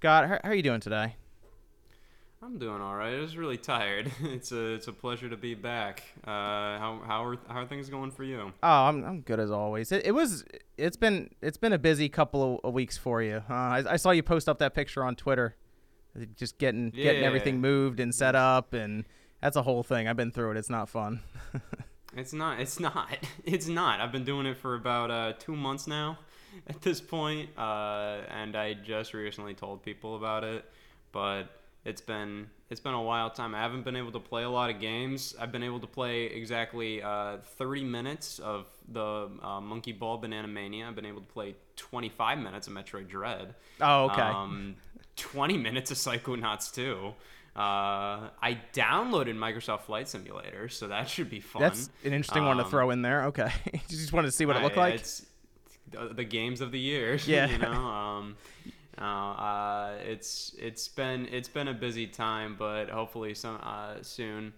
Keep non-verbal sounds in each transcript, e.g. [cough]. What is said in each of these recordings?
Scott, how, how are you doing today? I'm doing all right. I was really tired. [laughs] It's a it's a pleasure to be back. Uh, how how are how are things going for you? Oh, I'm I'm good as always. It, it was it's been it's been a busy couple of, weeks for you. Uh, I, I saw you post up that picture on Twitter, just getting getting everything moved and set up, and that's a whole thing. I've been through it. It's not fun. [laughs] It's not. It's not. [laughs] It's not. I've been doing it for about uh, two months now, at this point, uh, and I just recently told people about it. But it's been it's been a wild time. I haven't been able to play a lot of games. I've been able to play exactly uh, 30 minutes of the uh, Monkey Ball Banana Mania. I've been able to play 25 minutes of Metroid Dread. oh, okay. Um, 20 minutes of Psychonauts 2. Uh, I downloaded Microsoft Flight Simulator, so that should be fun. that's an interesting one to um, throw in there. Okay, [laughs] you just wanted to see what it looked I- like. It's the, the games of the year. [laughs] Yeah. you know. Um, uh, uh, it's it's been it's been a busy time, but hopefully some uh, soon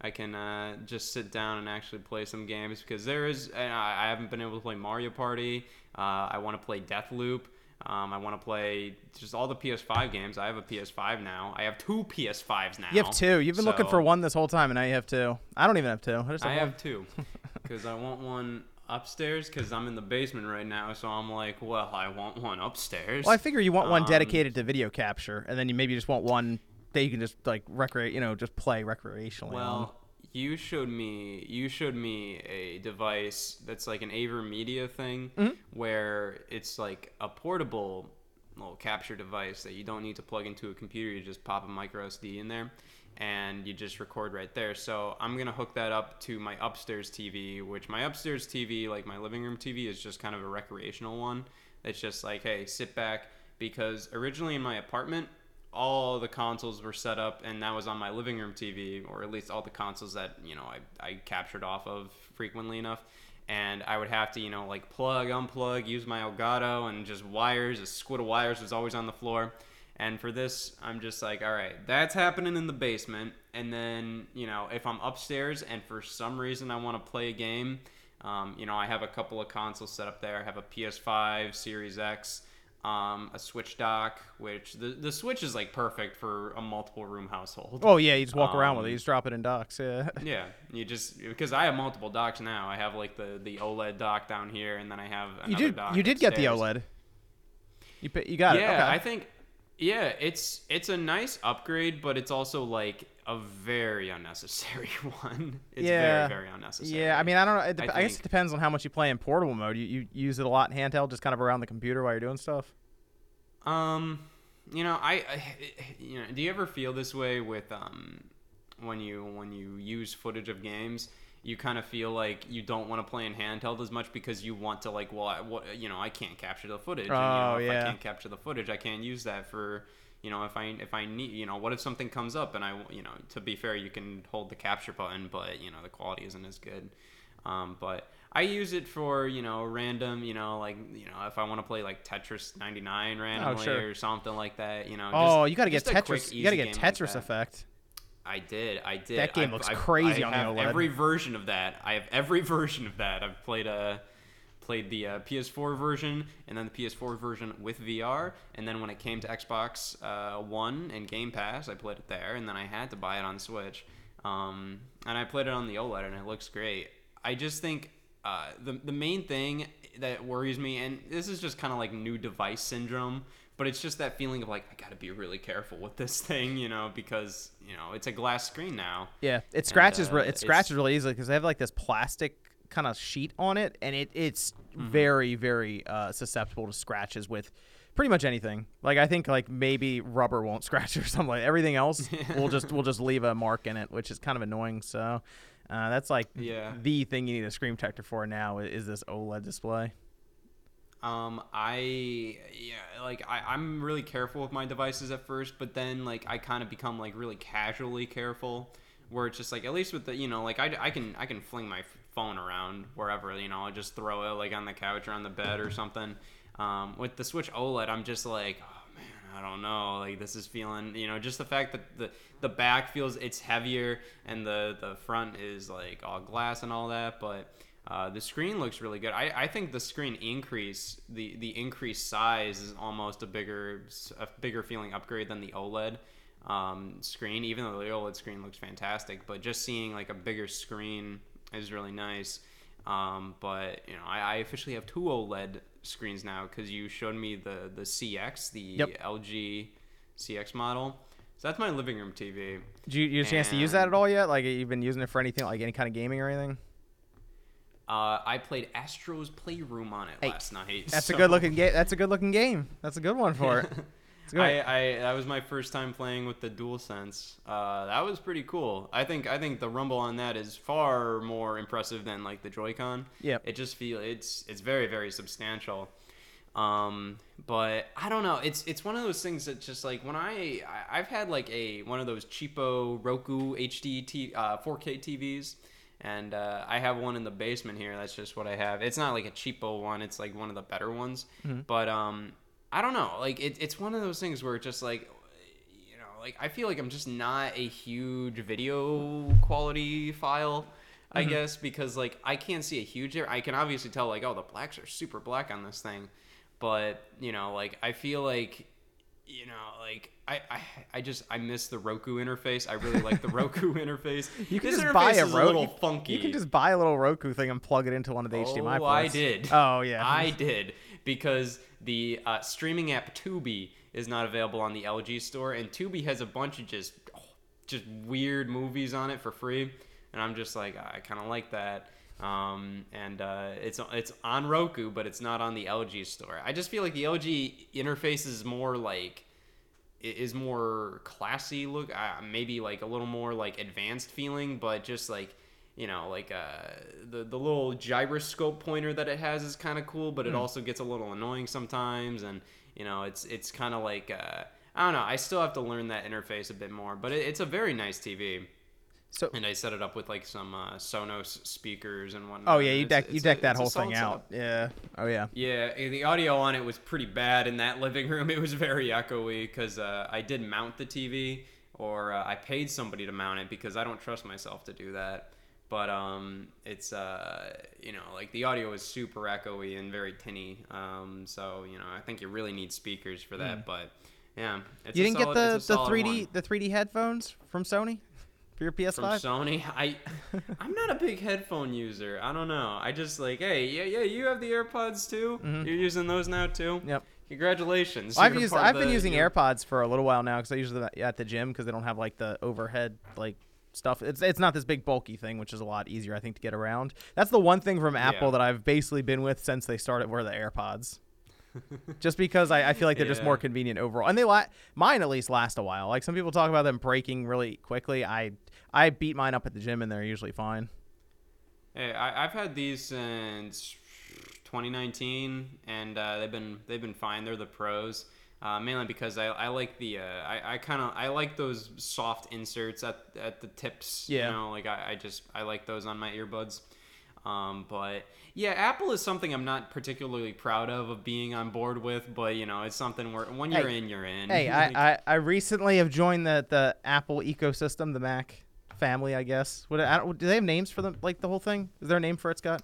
I can uh, just sit down and actually play some games because there is I, I haven't been able to play Mario Party. Uh, I want to play Deathloop. Um, I want to play just all the PS5 games. I have a PS5 now. I have two PS5s now. You have two. You've been looking for one this whole time, and now you have two. I don't even have two. I just have I have two [laughs] because I want one upstairs because I'm in the basement right now. So I'm like, well, I want one upstairs. Well, I figure you want one Um, dedicated to video capture, and then you maybe just want one that you can just like recreate, you know, just play recreationally. on. well, you showed me you showed me a device that's like an AverMedia thing Mm-hmm. where it's like a portable little capture device that you don't need to plug into a computer. You just pop a micro SD in there. And you just record right there. So I'm gonna hook that up to my upstairs TV, which my upstairs TV, like my living room TV, is just kind of a recreational one. It's just like, hey, sit back. Because originally in my apartment, all the consoles were set up and that was on my living room TV or at least all the consoles that you know I, I captured off of frequently enough and I would have to you know like plug unplug use my Elgato and just wires a squid of wires was always on the floor and for this I'm just like all right that's happening in the basement and then you know if I'm upstairs and for some reason I want to play a game um, you know I have a couple of consoles set up there I have a PS5 Series X um, a Switch dock, which the the Switch is like perfect for a multiple room household. oh yeah, you just walk around with it. um, You just drop it in docks. Yeah. [laughs] Yeah, you just because I have multiple docks now. I have like the the OLED dock down here, and then I have another You did. dock You did get the. OLED. You you got it. Yeah, Okay. I think yeah, it's it's a nice upgrade, but it's also like a very unnecessary [laughs] one. It's Yeah. very very unnecessary. Yeah, I mean, I don't know. It dep- I I, guess it depends on how much you play in portable mode. You, you use it a lot in handheld, just kind of around the computer while you're doing stuff. Um, you know, I, I, you know, do you ever feel this way with um, when you when you use footage of games? You kind of feel like you don't want to play in handheld as much because you want to like, well, I, what, you know, I can't capture the footage. and, you know, Oh, if yeah. I can't capture the footage, I can't use that for, you know, if I if I need, you know, what if something comes up and I, you know, to be fair, you can hold the capture button, but you know, the quality isn't as good. Um, but I use it for you know random, you know, like you know if I want to play like Tetris 99 randomly Oh, sure. or something like that, you know. oh, just- you got to get a quick, Tetris. You got to get like Tetris that. effect. I did, I did. That game I've- looks I've- crazy I on the have OLED. Every version of that, I have every [laughs] version of that. I've played a. Played the uh, PS4 version and then the PS4 version with VR, and then when it came to Xbox uh, One and Game Pass, I played it there, and then I had to buy it on Switch, um, and I played it on the OLED, and it looks great. I just think uh, the the main thing that worries me, and this is just kind of like new device syndrome, but it's just that feeling of like I got to be really careful with this [laughs] thing, you know, because you know it's a glass screen now. Yeah, it scratches. uh, re- it scratches really easily because they have like this plastic kind of sheet on it, and it it's Mm-hmm. very very uh, susceptible to scratches with pretty much anything. Like I think like maybe rubber won't [laughs] scratch or something. like Everything else [laughs] will just will just leave a mark in it, which is kind of annoying. So. Uh, that's like Yeah. the thing you need a screen protector for now is this OLED display. Um, I yeah, like I, I'm really careful with my devices at first, but then like I kind of become like really casually careful, where it's just like at least with the you know like I, I can I can fling my phone around wherever you know I just throw it like on the couch or on the bed or something. Um, with the Switch OLED, I'm just like oh man, I don't know, like this is feeling you know just the fact that the the back feels it's heavier and the the front is like all glass and all that, but Uh, the screen looks really good. I, I think the screen increase, the the increased size is almost a bigger a bigger feeling upgrade than the OLED um, screen. Even though the OLED screen looks fantastic, but just seeing like a bigger screen is really nice. Um, but you know, I, I officially have two OLED screens now because you showed me the the CX, the Yep. LG CX model. So that's my living room TV. Did you, you get a chance to use that at all yet? Like, you've been using it for anything, like any kind of gaming or anything? Uh, I played Astro's Playroom on it Hey, last night. That's so- a good looking game. That's a good looking game. That's a good one for it. [laughs] I, I that was my first time playing with the DualSense. Uh, that was pretty cool. I think I think the rumble on that is far more impressive than like the Joy-Con. Yep. It just feel it's it's very very substantial. Um, but I don't know. It's it's one of those things that just like when I, I I've had like a one of those cheapo Roku HD t, uh, 4K TVs. And uh, I have one in the basement here. That's just what I have. It's not like a cheapo one. It's like one of the better ones. But um, I don't know. Like it, it's one of those things where it's just like, you know, like I feel like I'm just not a huge video quality file. I guess because like I can't see a huge. I can obviously tell like oh the blacks are super black on this thing, but you know like I feel like you know like I, I I just I miss the Roku interface. I really like the Roku [laughs] interface. You can This just buy a Roku. little funky. You can just buy a little Roku thing and plug it into one of the HDMI Oh, ports. I did. Oh yeah. I did because the uh, streaming app Tubi is not available on the LG store, and Tubi has a bunch of just just weird movies on it for free, and I'm just like I kind of like that. Um, and uh, it's it's on Roku, but it's not on the LG store. I just feel like the LG interface is more like is more classy look uh, maybe like a little more like advanced feeling but just like you know like uh the the little gyroscope pointer that it has is kind of cool but it also gets a little annoying sometimes and you know it's it's kind of like uh I don't know. I still have to learn that interface a bit more, but it, it's a very nice TV, so and I set it up with like some uh, Sonos speakers and whatnot. oh yeah, you It's- deck you decked that whole thing out. setup. Yeah. Oh yeah. Yeah, the audio on it was pretty bad in that [laughs] living room. It was very echoey because uh, I did mount the TV, or uh, I paid somebody to mount it because I don't trust myself to do that. But um, it's uh, you know like the audio is super echoey and very tinny. Um, so you know I think you really need speakers for that. But yeah, it's you didn't solid- get the the 3D one. the 3D headphones from Sony for your from PS5? Sony. I [laughs] I'm not a big headphone user. I don't know. I just like, hey, yeah, yeah, you have the AirPods too. You're using those now too. Mm-hmm. Yep. Congratulations. I've used I've been the- using you're- AirPods for a little while now because I use them at the gym because they don't have like the overhead like stuff. It's it's not this big bulky thing, which is a lot easier I think to get around. That's the one thing from Apple Yeah. that I've basically been with since they started were the AirPods. [laughs] just because I, I feel like they're just more convenient overall, and they la- mine at least last a while. Like some people talk about them breaking really quickly. I I beat mine up at the gym and they're usually fine. Hey, I, I've had these since 2019, and uh, they've been they've been fine. They're the pros. Uh, mainly because I, I like the uh, I, I kind of I like those soft inserts at, at the tips Yeah. you know like I, I just I like those on my earbuds um, but yeah Apple is something I'm not particularly proud of of being on board with but you know it's something where when you're Hey, in you're in Hey, [laughs] I, I, I recently have joined the, the Apple ecosystem, the Mac family, I guess. What I don't, do they have names for them? Like the whole thing? Is there a name for it, Scott?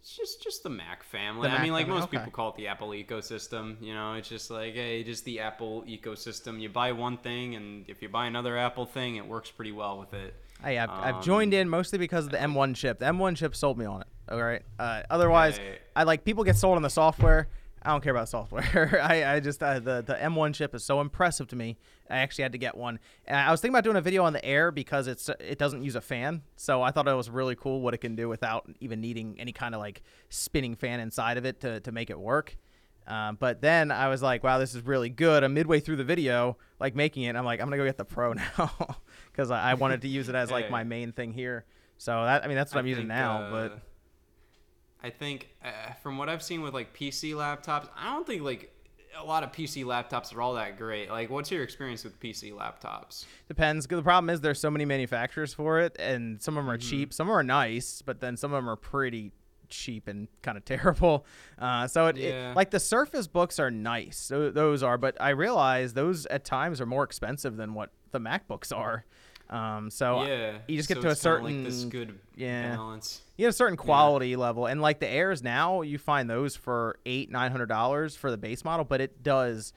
It's just just the Mac family. The I mean, like family, most okay. people call it the Apple ecosystem. You know, it's just like hey, just the Apple ecosystem. You buy one thing, and if you buy another Apple thing, it works pretty well with it. Hey, I've, I've Um, joined in mostly because of the M1 chip. The M1 chip sold me on it. All right. Uh, otherwise, Hey. I like people get sold on the software. I don't care about software. [laughs] I, I just uh, the the M1 chip is so impressive to me. I actually had to get one. And I was thinking about doing a video on the Air because it's it doesn't use a fan. So I thought it was really cool what it can do without even needing any kind of like spinning fan inside of it to to make it work. Um, but then I was like, wow, this is really good. I'm midway through the video, like making it. I'm like, I'm gonna go get the Pro [laughs] now because I, I wanted to use it as like [laughs] Hey. my main thing here. So that I mean that's what I I'm using now. uh, but I think uh, from what I've seen with like PC laptops, I don't think like a lot of PC laptops are all that great. Like, what's your experience with PC laptops? Depends. the problem is there's so many manufacturers for it, and some of them are Mm-hmm. cheap, some are nice, but then some of them are pretty cheap and kind of [laughs] terrible. Uh, so it, it- like the Surface books are nice, tho- those are, but I realize those at times are more expensive than what the MacBooks are. Um, so yeah, you just get so to a kinda like certain this good yeah. balance. you get a certain quality level, and like the Airs now, you find those for eight nine hundred dollars for the base model, but it does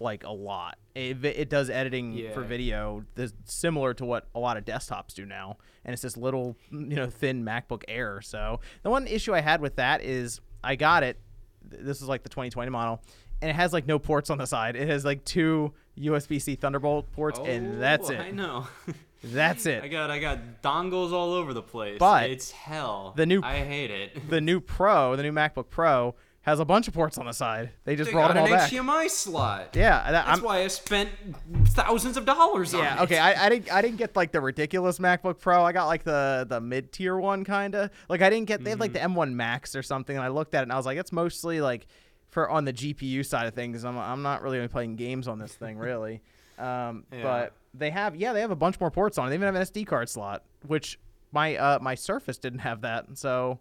like a lot. It, it does editing for video that's similar to what a lot of desktops do now, and it's this little you know thin MacBook Air. So the one issue I had with that is I got it. This is like the 2020 model, and it has like no ports on the side. It has like two USB-C Thunderbolt ports, and that's Oh, it. I know. [laughs] That's it. I got I got dongles all over the place. But it's hell. the new- I hate it. the new Pro, the new MacBook Pro, has a bunch of ports on the side. They just They brought got them all an back. HDMI slot. Yeah, that, That's I'm, why I spent thousands of dollars on yeah. it. Okay, I, I didn't I didn't get like the ridiculous MacBook Pro. I got like the the mid tier one kind of. Like I didn't get they have like the Mm-hmm. M1 Max or something. And I looked at it and I was like, it's mostly like for on the GPU side of things. I'm I'm not really playing games on this thing really. Um, [laughs] Yeah. but they have yeah they have a bunch more ports on it. They even have an SD card slot, which my uh my Surface didn't have that. So.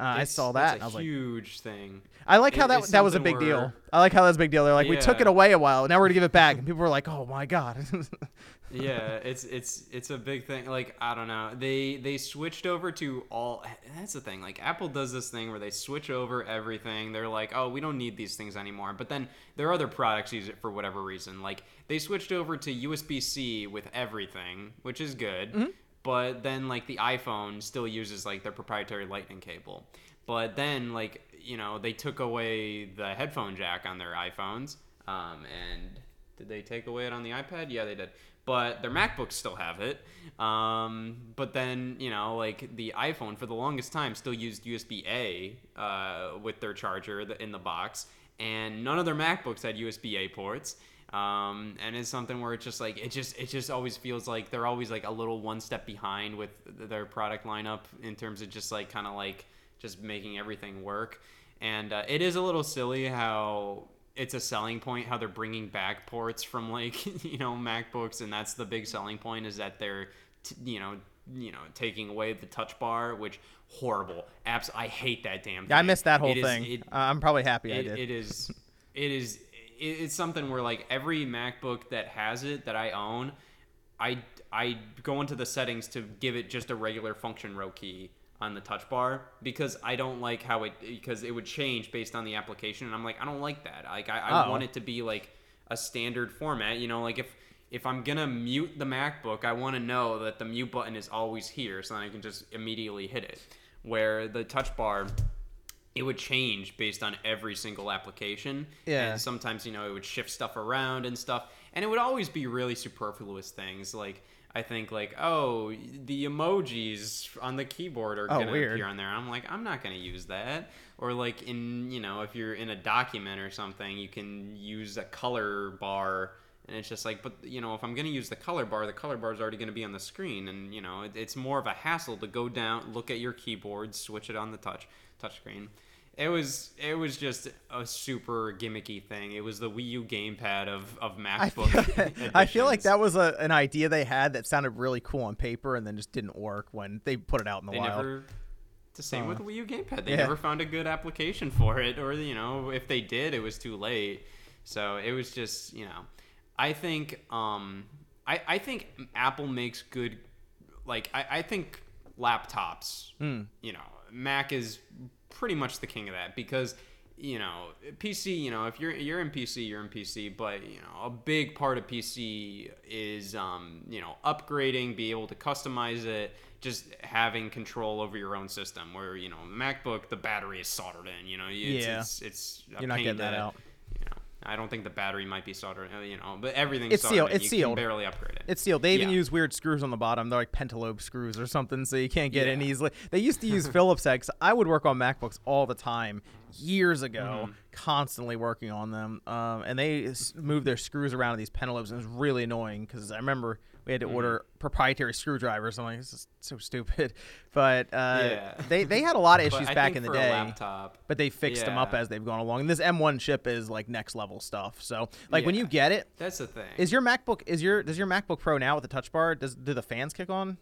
Uh, I saw that's that. I a was like, huge thing. I like how It- that that was a big deal. I like how that's a big deal. They're like, we took it away a while, now we're gonna give it back, and people were like, oh my god. [laughs] yeah, it's it's it's a big thing. Like I don't know, they they switched over to all. That's the thing. Like Apple does this thing where they switch over everything. They're like, oh, we don't need these things anymore. But then their other products use it for whatever reason. Like they switched over to USB C with everything, which is good. Mm-hmm. But then like the iPhone still uses like their proprietary Lightning cable. But then like you know they took away the headphone jack on their iPhones. Um, and did they take away it on the iPad? Yeah, they did. But their MacBooks still have it. Um, but then, you know, like the iPhone for the longest time still used USB A uh, with their charger in the box. And none of their MacBooks had USB A ports. Um, and it's something where it's just like it just it just always feels like they're always like a little one step behind with their product lineup in terms of just like kind of like just making everything work. And uh, it is a little silly how it's a selling point how they're bringing back ports from like [laughs] you know MacBooks, and that's the big selling point is that they're t- you know you know taking away the touch bar, which horrible. Apps, I hate that damn. yeah, I thing. missed that whole It is- thing. it- uh, I'm probably happy I did. it is it is it- it's something where like every macbook that has it that i own i i go into the settings to give it just a regular function row key on the touch bar because i don't like how it because it would change based on the application and i'm like i don't like that like i, I Oh. want it to be like a standard format you know like if if i'm gonna mute the macbook i want to know that the mute button is always here so then i can just immediately hit it where the touch bar it would change based on every single application. Yeah. And sometimes, you know, it would shift stuff around and stuff. And it would always be really superfluous things. Like, I think, like, oh, the emojis on the keyboard are Oh, going to appear on there. I'm like, I'm not going to use that. Or, like, in, you know, if you're in a document or something, you can use a color bar. And it's just like, but, you know, if I'm going to use the color bar, the color bar is already going to be on the screen. And, you know, it, it's more of a hassle to go down, look at your keyboard, switch it on the touch touchscreen. It was it was just a super gimmicky thing. It was the Wii U gamepad of of I MacBook. feel, [laughs] I feel like that was a, an idea they had that sounded really cool on paper and then just didn't work when they put it out in the they wild. never. The same with Uh, the Wii U gamepad. They yeah. never found a good application for it, or you know, if they did, it was too late. So it was just you know, I think um I I think Apple makes good like I I think laptops. Hmm. You know, Mac is pretty much the king of that because you know PC. You know, if you're you're in PC, you're in PC. But you know, a big part of PC is um, you know upgrading, be able to customize it, just having control over your own system. Where you know, MacBook, the battery is soldered in. You know, it's, Yeah. it's it's a You're not pain getting that out. You know, I don't think the battery might be soldered. uh, You know, but everything's It's soldered sealed- it's you sealed. Can barely upgrade it. It's sealed. They even Yeah. use weird screws on the bottom. They're like pentalobe screws or something, so you can't get in easily. They used to use [laughs] Phillips heads. I would work on MacBooks all the time years ago, Mm-hmm. constantly working on them. Um, and they s- moved their screws around to these pentalobes, and it was really annoying because I remember we had to Mm-hmm. order proprietary screwdrivers. I'm like, this is so stupid. [laughs] But uh, Yeah. they they had a lot of [laughs] issues back in the day. Laptop, But they fixed them up as they've gone along. And this M1 chip is like next level stuff. So like when you get it, that's the thing. is your MacBook is your does your MacBook Pro now with the Touch Bar? Does do the fans kick on?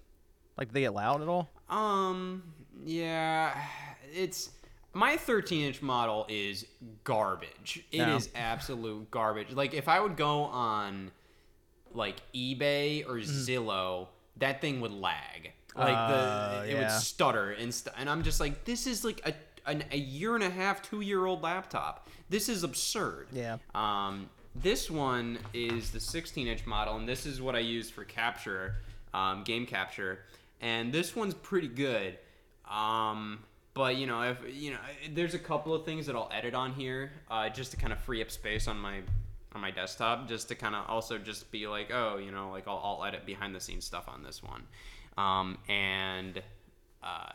Like do they get loud at all? Um, yeah, it's my 13 inch model is garbage. It is No. absolute garbage. Like if I would go on like eBay or Zillow, that thing would lag. Like Uh, the it would yeah. stutter and st- and I'm just like this is like a an, a year and a half, 2 year old laptop. This is absurd. Yeah. Um, this one is the 16 inch model, and this is what I use for capture, um, game capture. And this one's pretty good. Um, but you know, if you know, there's a couple of things that I'll edit on here, uh, just to kind of free up space on my on my desktop, just to kind of also just be like, oh, you know, like I'll, I'll edit behind the scenes stuff on this one. Um, and uh,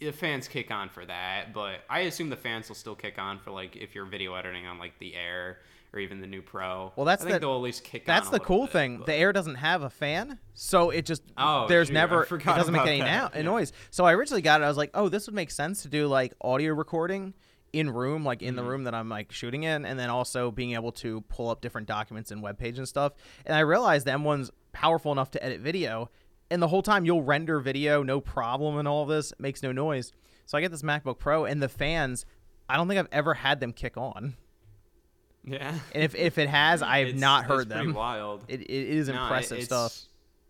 the fans kick on for that, but I assume the fans will still kick on for like if you're video editing on like the Air or even the new Pro. Well, that's I think the- they'll at least kick. That's the cool bit, thing. but- The Air doesn't have a fan, so it just Oh, there's shoot, never it doesn't make any that. now Yeah. noise. So I originally got it. I was like, oh, this would make sense to do like audio recording in room, like in the Mm-hmm. room that I'm like shooting in, and then also being able to pull up different documents and web page and stuff. And I realized the M1's powerful enough to edit video, and the whole time you'll render video no problem, and all of this makes no noise. So I get this MacBook Pro, and the fans. I don't think I've ever had them kick on. yeah. And if, if it has, I have It's- not it's heard pretty them. Wild. It, it is No, impressive it's, stuff.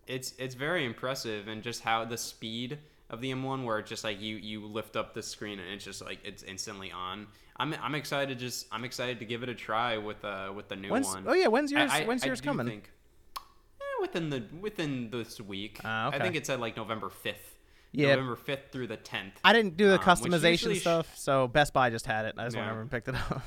It's it's very impressive, and just how the speed of the M1, where it's just like you you lift up the screen and it's just like it's instantly on. I'm I'm excited. Just I'm excited to give it a try with uh with the new When's, one. oh yeah, when's yours? I- when's I yours do coming? Think, eh, within the within this week. Ah, I think it said like November fifth. Yeah. November fifth through the tenth. I didn't do the um, customization usually sh- stuff, so Best Buy just had it. I just went over and picked it up.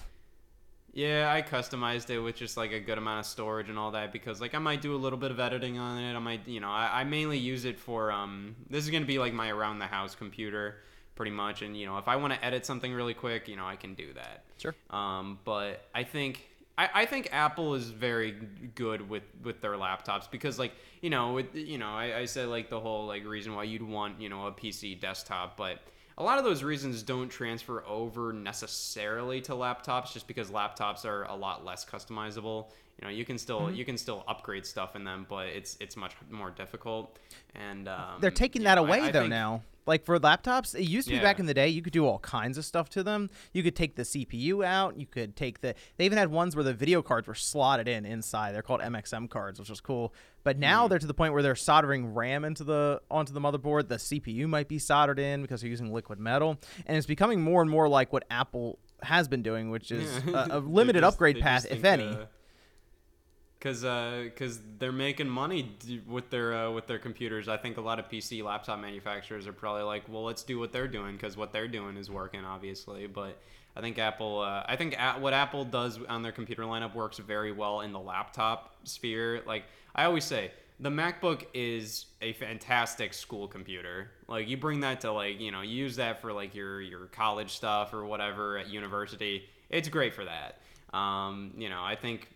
Yeah, I customized it with just like a good amount of storage and all that because like I might do a little bit of editing on it. I might, you know, I, I mainly use it for um. This is gonna be like my around the house computer, pretty much. And you know, if I want to edit something really quick, you know, I can do that. Sure. Um, but I think I, I think Apple is very good with with their laptops because like you know with you know I, I said like the whole like reason why you'd want you know a PC desktop, but a lot of those reasons don't transfer over necessarily to laptops just because laptops are a lot less customizable. You know, you can still Mm-hmm. you can still upgrade stuff in them, but it's it's much more difficult. And um, They're taking that know, away I though think- now. Like for laptops, it used to be back in the day you could do all kinds of stuff to them. You could take the CPU out. You could take the. They even had ones where the video cards were slotted in inside. They're called MXM cards, which was cool. But now Mm-hmm. they're to the point where they're soldering RAM into the onto the motherboard. The CPU might be soldered in because they're using liquid metal, and it's becoming more and more like what Apple has been doing, which is Yeah. a, a [laughs] limited just- upgrade path, if any. Uh, Cause, uh, they're making money with their uh, with their computers. I think a lot of PC laptop manufacturers are probably like, well, let's do what they're doing because what they're doing is working, obviously. But I think Apple, uh, I think a- what Apple does on their computer lineup works very well in the laptop sphere. Like I always say, the MacBook is a fantastic school computer. Like you bring that to like you know you use that for like your your college stuff or whatever at university. It's great for that. Um, you know, I think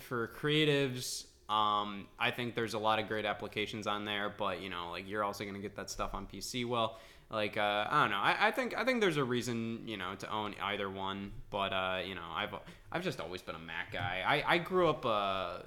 for creatives, um, I think there's a lot of great applications on there. But you know, like you're also gonna get that stuff on PC. Well, like uh, I don't know. I, I think I think there's a reason you know to own either one. But uh, you know, I've I've just always been a Mac guy. I I grew up. Uh,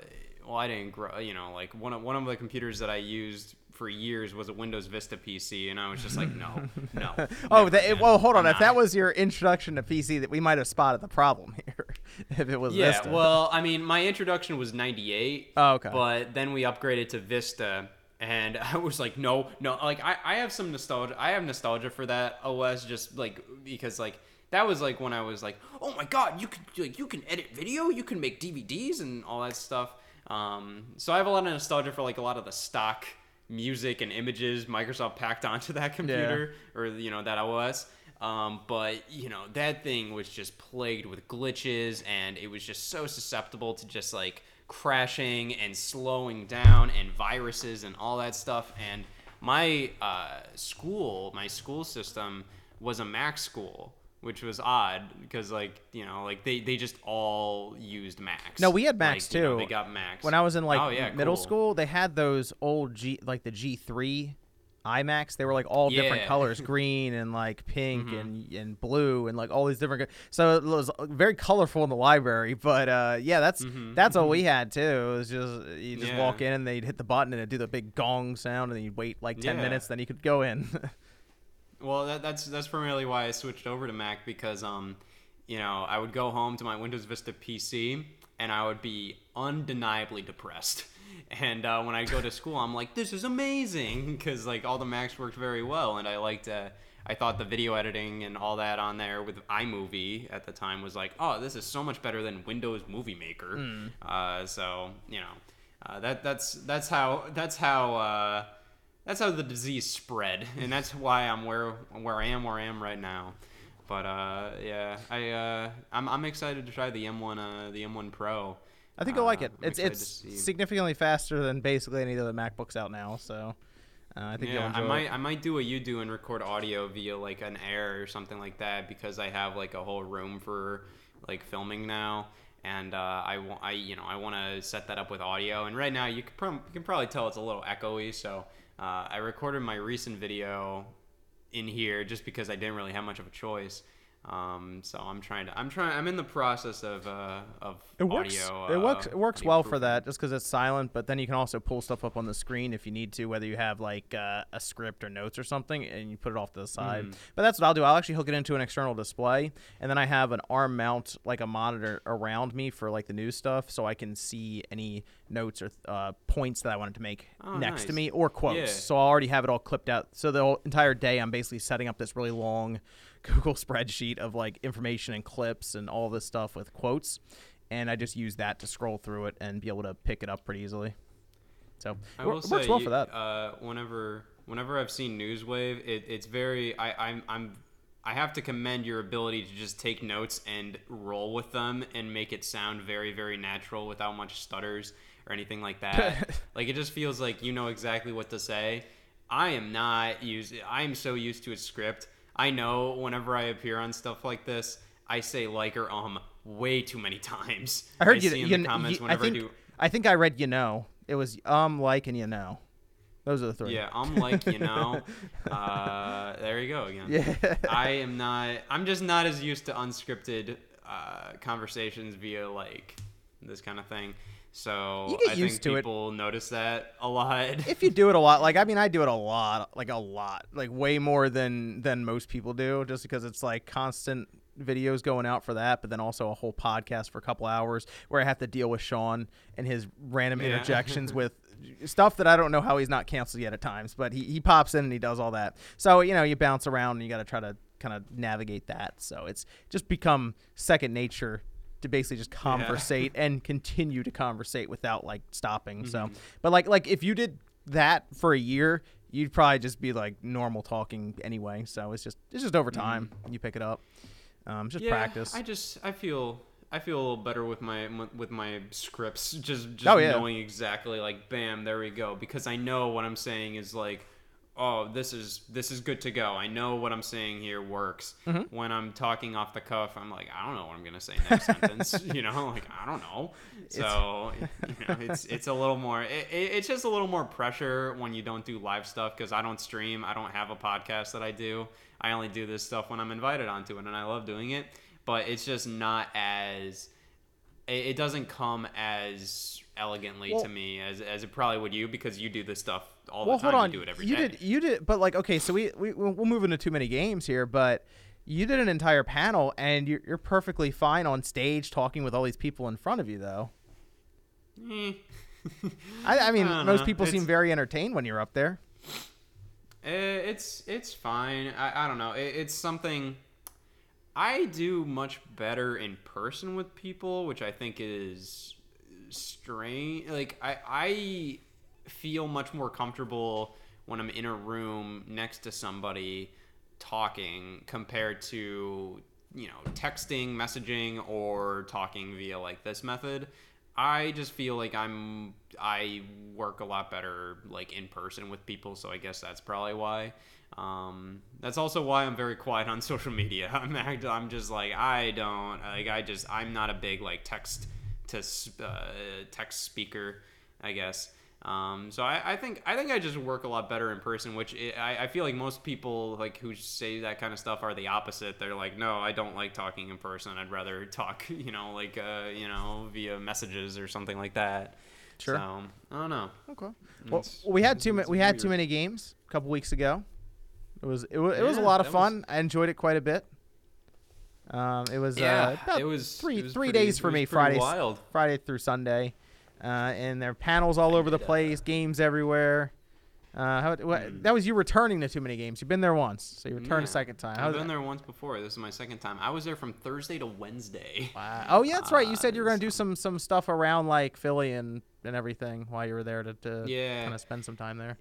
well, I didn't grow. You know, like one of one of the computers that I used for years was a Windows Vista PC, and I was just like, no, [laughs] no. Oh, that, again. well, hold on. I'm If that was your introduction to PC, that we might have spotted the problem here. [laughs] if it was Yeah, Vista. well, I mean, my introduction was 98. Oh, okay. But then we upgraded to Vista, and [laughs] I was like, no, no. Like, I, I have some nostalgia. I have nostalgia for that OS just, like, because, like, that was, like, when I was like, oh, my God, you can, like, you can edit video, you can make DVDs and all that stuff. Um, so I have a lot of nostalgia for, like, a lot of the stock music and images Microsoft packed [laughs] onto that computer or, you know, that OS. Um, but you know that thing was just plagued with glitches, and it was just so susceptible to just like crashing and slowing down, and viruses and all that stuff. And my uh, school, my school system was a Mac school, which was odd because like you know like they they just all used Macs. No, we had Macs Like, you know, too. they got Macs when I was in like oh, yeah, middle cool. school, they had those old G, like the G3 iMacs. They were like all different Yeah. Mm-hmm. colors, green and like pink and and blue and like all these different. So it was very colorful in the library. But uh, yeah, that's that's all we had too. It was just you just Mm-hmm. Yeah. walk in and they'd hit the button and it'd do the big gong sound and then you'd wait like ten Yeah. minutes, then you could go in. [laughs] Well, that, that's that's primarily why I switched over to Mac because um, you know, I would go home to my Windows Vista PC and I would be undeniably depressed. [laughs] And uh, when I go to school, I'm like, this is amazing [laughs] because like all the Macs worked very well, and I liked. Uh, I thought the video editing and all that on there with iMovie at the time was like, oh, this is so much better than Windows Movie Maker. Uh, so you know, uh, that that's that's how that's how uh, that's how the disease spread, [laughs] and that's why I'm where where I am where I am right now. But uh, yeah, I uh, I'm I'm excited to try the M1 uh, the M1 Pro. I think you'll like it. I'm It's it's significantly faster than basically any of the MacBooks out now. So uh, I think you'll Yeah, I it. might I might do what you do and record audio via like an Air or something like that because I have like a whole room for like filming now. And uh, I want, I you know, I want to set that up with audio. And right now, you can, you can probably tell it's a little echoey. So uh, I recorded my recent video in here just because I didn't really have much of a choice. Um, so I'm trying to, I'm trying, I'm in the process of, uh, of It works. audio. it works. uh, It works well for that, just because it's silent. But then you can also pull stuff up on the screen if you need to, whether you have like uh, a script or notes or something, and you put it off to the side. Mm. But that's what I'll do. I'll actually hook it into an external display, and then I have an arm mount, like a monitor around me for like the news stuff, so I can see any notes or uh, points that I wanted to make Oh, next to me or quotes. Yeah. So I already have it all clipped out. So the whole entire day, I'm basically setting up this really long Google [laughs] spreadsheet of like information and clips and all this stuff with quotes, and I just use that to scroll through it and be able to pick it up pretty easily. So I it will say, works well you- for that. Uh, whenever whenever I've seen Newswave, it, it's very I, I'm I'm I have to commend your ability to just take notes and roll with them and make it sound very very natural without much stutters or anything like that. [laughs] like it just feels like you know exactly what to say. I am not used. I am so used to a script. I know whenever I appear on stuff like this, I say like or um way too many [laughs] times. I heard you. see in you, the comments I whenever I, think do. I think I read you know. It was um like and you know. Those are the three. Yeah, I'm like, you know, [laughs] uh, there you go again. Yeah. I am not, I'm just not as used to unscripted uh, conversations via like this kind of thing. So You get I used think to it. people notice that a lot. if you do it a lot, like I [laughs] mean, I do it a lot, like a lot, like way more than than most people do, just because it's like constant videos going out for that, but then also a whole podcast for a couple hours where I have to deal with Sean and his random Yeah. interjections [laughs] with stuff that I don't know how he's not canceled yet at times, but he, he pops in and he does all that. So, you know, you bounce around and you got to try to kind of navigate that. So it's just become second nature to basically just conversate [laughs] and continue to conversate without like stopping. Mm-hmm. So, but like like if you did that for a year, you'd probably just be like normal talking anyway. So it's just it's just over time you pick it up. Um, just Mm-hmm. yeah, practice. I just, I feel, I feel a little better with my with my scripts, [laughs] just just Oh, yeah. knowing exactly like, bam, there we go, because I know what I'm saying is like. Oh, this is this is good to go. I know what I'm saying here works. Mm-hmm. When I'm talking off the cuff, I'm like, I don't know what I'm gonna say next sentence. [laughs] You know, like I don't know. So you know, it's it's a little more. It, it, it's just a little more pressure when you don't do live stuff because I don't stream. I don't have a podcast that I do. I only do this stuff when I'm invited onto it, and I love doing it. But it's just not as. It, it doesn't come as elegantly Well- to me as, as it probably would you because you do this stuff all well, the time. hold on. You do it every you day. did you did, but like okay, so we we we'll move into too many games here, but. You did an entire panel, and you're, you're perfectly fine on stage talking with all these people in front of you, though. Eh. I, I mean, [laughs] I most know. people seem very entertained when you're up there. Eh, It's it's fine. I, I don't know. It, it's something I do much better in person with people, which I think is strange. Like I I feel much more comfortable when I'm in a room next to somebody talking compared to you know texting, messaging, or talking via like this method. I just feel like I'm I work a lot better like in person with people, so I guess that's probably why. Um, that's also why I'm very quiet on [laughs] social media. I'm I'm just like I don't like I just I'm not a big like text to uh, text speaker, I guess. Um, so I, I think I think I just work a lot better in person, which i I, I feel like most people like who say that kind of stuff are the opposite. They're like, no, I don't like talking in person. I'd rather [laughs] talk, you know, like uh, you know, via messages or something like that. Sure. So I don't know. Okay. Well, It's- we had too ma- we had too many games a couple weeks ago. It was it was, it was a lot of that fun. I enjoyed it quite a bit. Um, it was uh, Yeah, about it was three it was three pretty- days for me. Friday wild. Friday through Sunday. Uh, and there are panels all over the place, games everywhere. Uh, how, what, Mm. That was you returning to too many games. You've been there once, so you returned a second time. I've been that? there once before. This is my second time. I was there from Thursday to Wednesday. Wow. Oh yeah, that's right. You [laughs] said you were gonna do some some stuff around like Philly and and everything while you were there to, to Yeah. kind of spend some time there.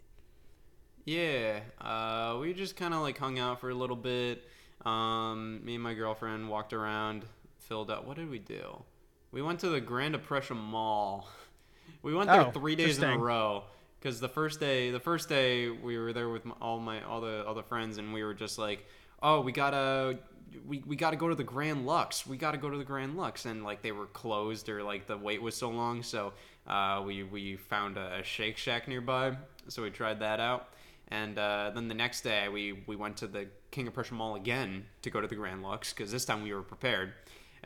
Yeah, uh, we just kind of like hung out for a little bit. Um, me and my girlfriend walked around, filled out. What did we do? We went to the Grand Depression Mall. [laughs] We went there Oh, three days in a row. Because the first day, the first day we were there with all my all the all the friends, and we were just like, oh, we gotta. We, we got to go to the Grand Lux. We got to go to the Grand Lux, and like they were closed or like the wait was so long. So uh, we we found a, a Shake Shack nearby, so we tried that out. And uh, then the next day, we, we went to the King of Prussia Mall again to go to the Grand Lux because this time we were prepared.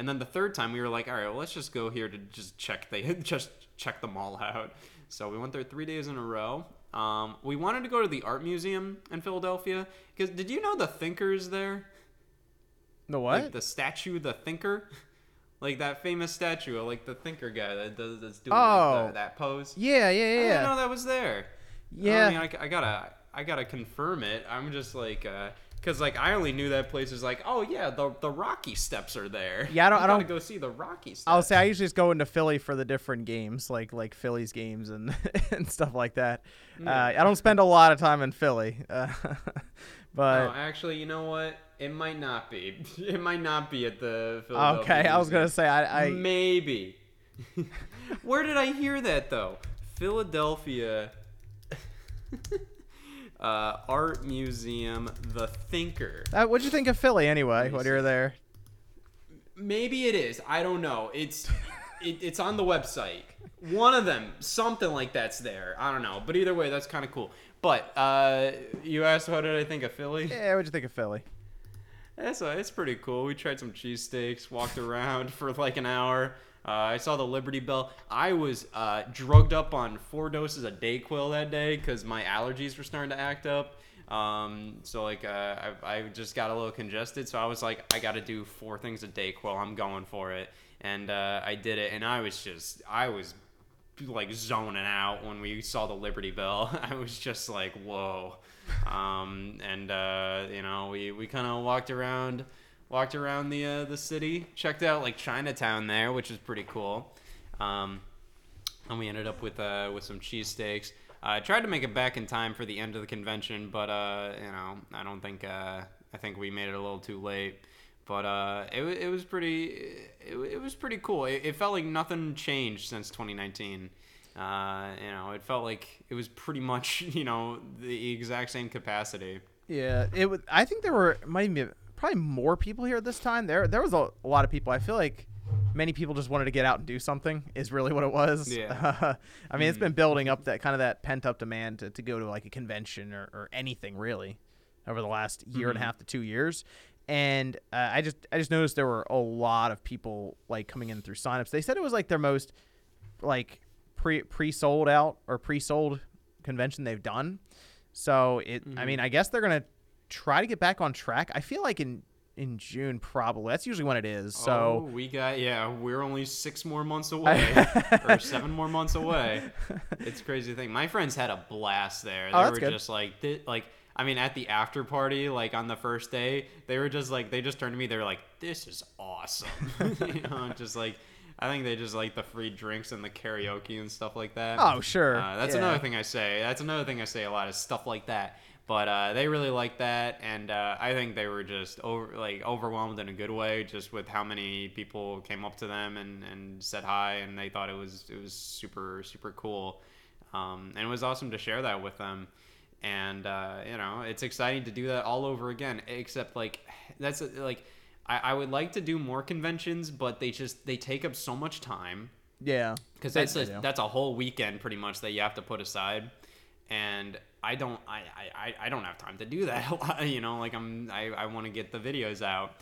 And then the third time, we were like, all right, well, let's just go here to just check they [laughs] just check the mall out. So we went there three days in a row. Um, we wanted to go to the art museum in Philadelphia because did you know the Thinker's there? The what? Like the statue, the Thinker, like that famous statue, of, like the Thinker guy that does that's doing Oh. like the, that pose. yeah, yeah, yeah. I didn't know that was there. Yeah. I mean, I, I gotta, I gotta confirm it. I'm just like, uh, cause like I only knew that place was like, oh yeah, the the Rocky Steps are there. Yeah, I don't- You I don't- go see the Rocky Steps. I'll say I usually just go into Philly for the different games, like like Philly's games and [laughs] and stuff like that. Uh, I don't spend a lot of time in Philly, uh, [laughs] but No, actually, you know what? It might not be. [laughs] It might not be at the Philadelphia. okay. I was gonna say I, I Maybe. Where did I hear that though? Philadelphia uh, Art Museum, The Thinker. uh, what'd you think of Philly anyway? When you were there? Maybe it is. I don't know. It's it, it's on the website. One of them, something like that's there. I don't know. But either way, that's kind of cool. But uh, you asked what did I think of Philly? Yeah, what'd you think of Philly? That's uh, it's pretty cool. We tried some cheesesteaks, walked around [laughs] for like an hour. Uh, I saw the Liberty Bell. I was uh, drugged up on four doses of Dayquil that day because my allergies were starting to act up. Um, so like uh, I, I just got a little congested. So I was like, I got to do four things a Dayquil. I'm going for it, and uh, I did it. And I was just, I was like zoning out when we saw the Liberty Bell. [laughs] I was just like, whoa. Um, and uh, you know, we, we kind of walked around, walked around the uh, the city, checked out like Chinatown there, which is pretty cool. Um, and we ended up with uh, with some cheesesteaks. I tried to make it back in time for the end of the convention, but uh, you know, I don't think uh, I think we made it a little too late. But uh, it, it was pretty it, it was pretty cool. It, it felt like nothing changed since 2019. Uh, you know, it felt like it was pretty much [laughs] you know the exact same capacity. Yeah, it was. I think there were might even probably more people here at this time. There there was a, a lot of people. I feel like many people just wanted to get out and do something. Is really what it was. Yeah. [laughs] I mean, it's been building up that kind of that pent up demand to, to go to like a convention or, or anything really over the last year and a Mhm. half to two years. And uh, I just I just noticed there were a lot of people like coming in through signups. They said it was like their most like pre pre sold out or pre sold convention they've done. So it I Mhm. mean I guess they're gonna try to get back on track. I feel like in in June probably that's usually when it is. oh, So we got yeah, we're only six more months away [laughs] or seven more months away. It's a crazy thing. My friends had a blast there. They Oh, were good. just like thi- like I mean at the after party like on the first day, they were just like they just turned to me they were like this is awesome. [laughs] you know, just like I think they just like the free drinks and the karaoke and stuff like that. Oh sure. Uh, that's Yeah. another thing I say. That's another thing I say a lot is stuff like that. But uh, they really liked that, and uh, I think they were just over like overwhelmed in a good way, just with how many people came up to them and, and said hi, and they thought it was it was super super cool, um, and it was awesome to share that with them. And uh, you know, it's exciting to do that all over again. Except like that's like I, I would like to do more conventions, but they just they take up so much time Yeah. because that's a, that's a whole weekend pretty much that you have to put aside and i don't i i, I- don't have time to do that [laughs] a lot, you know like i'm i, I want to get the videos out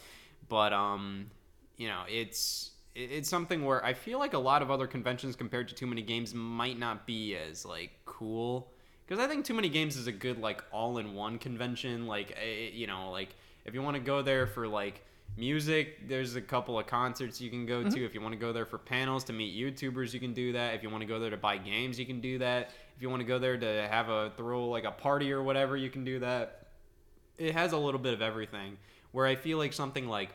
but um you know it's it's something where i feel like a lot of other conventions compared to too many games might not be as like cool because i think too many games is a good like all-in-one convention like eh, you know like if you want to go there for like music, there's a couple of concerts you can go to. If you want to go there for panels to meet YouTubers, you can do that. If you want to go there to buy games, you can do that. If you want to go there to have a throw like a party or whatever, you can do that. It has a little bit of everything. Where I feel like something like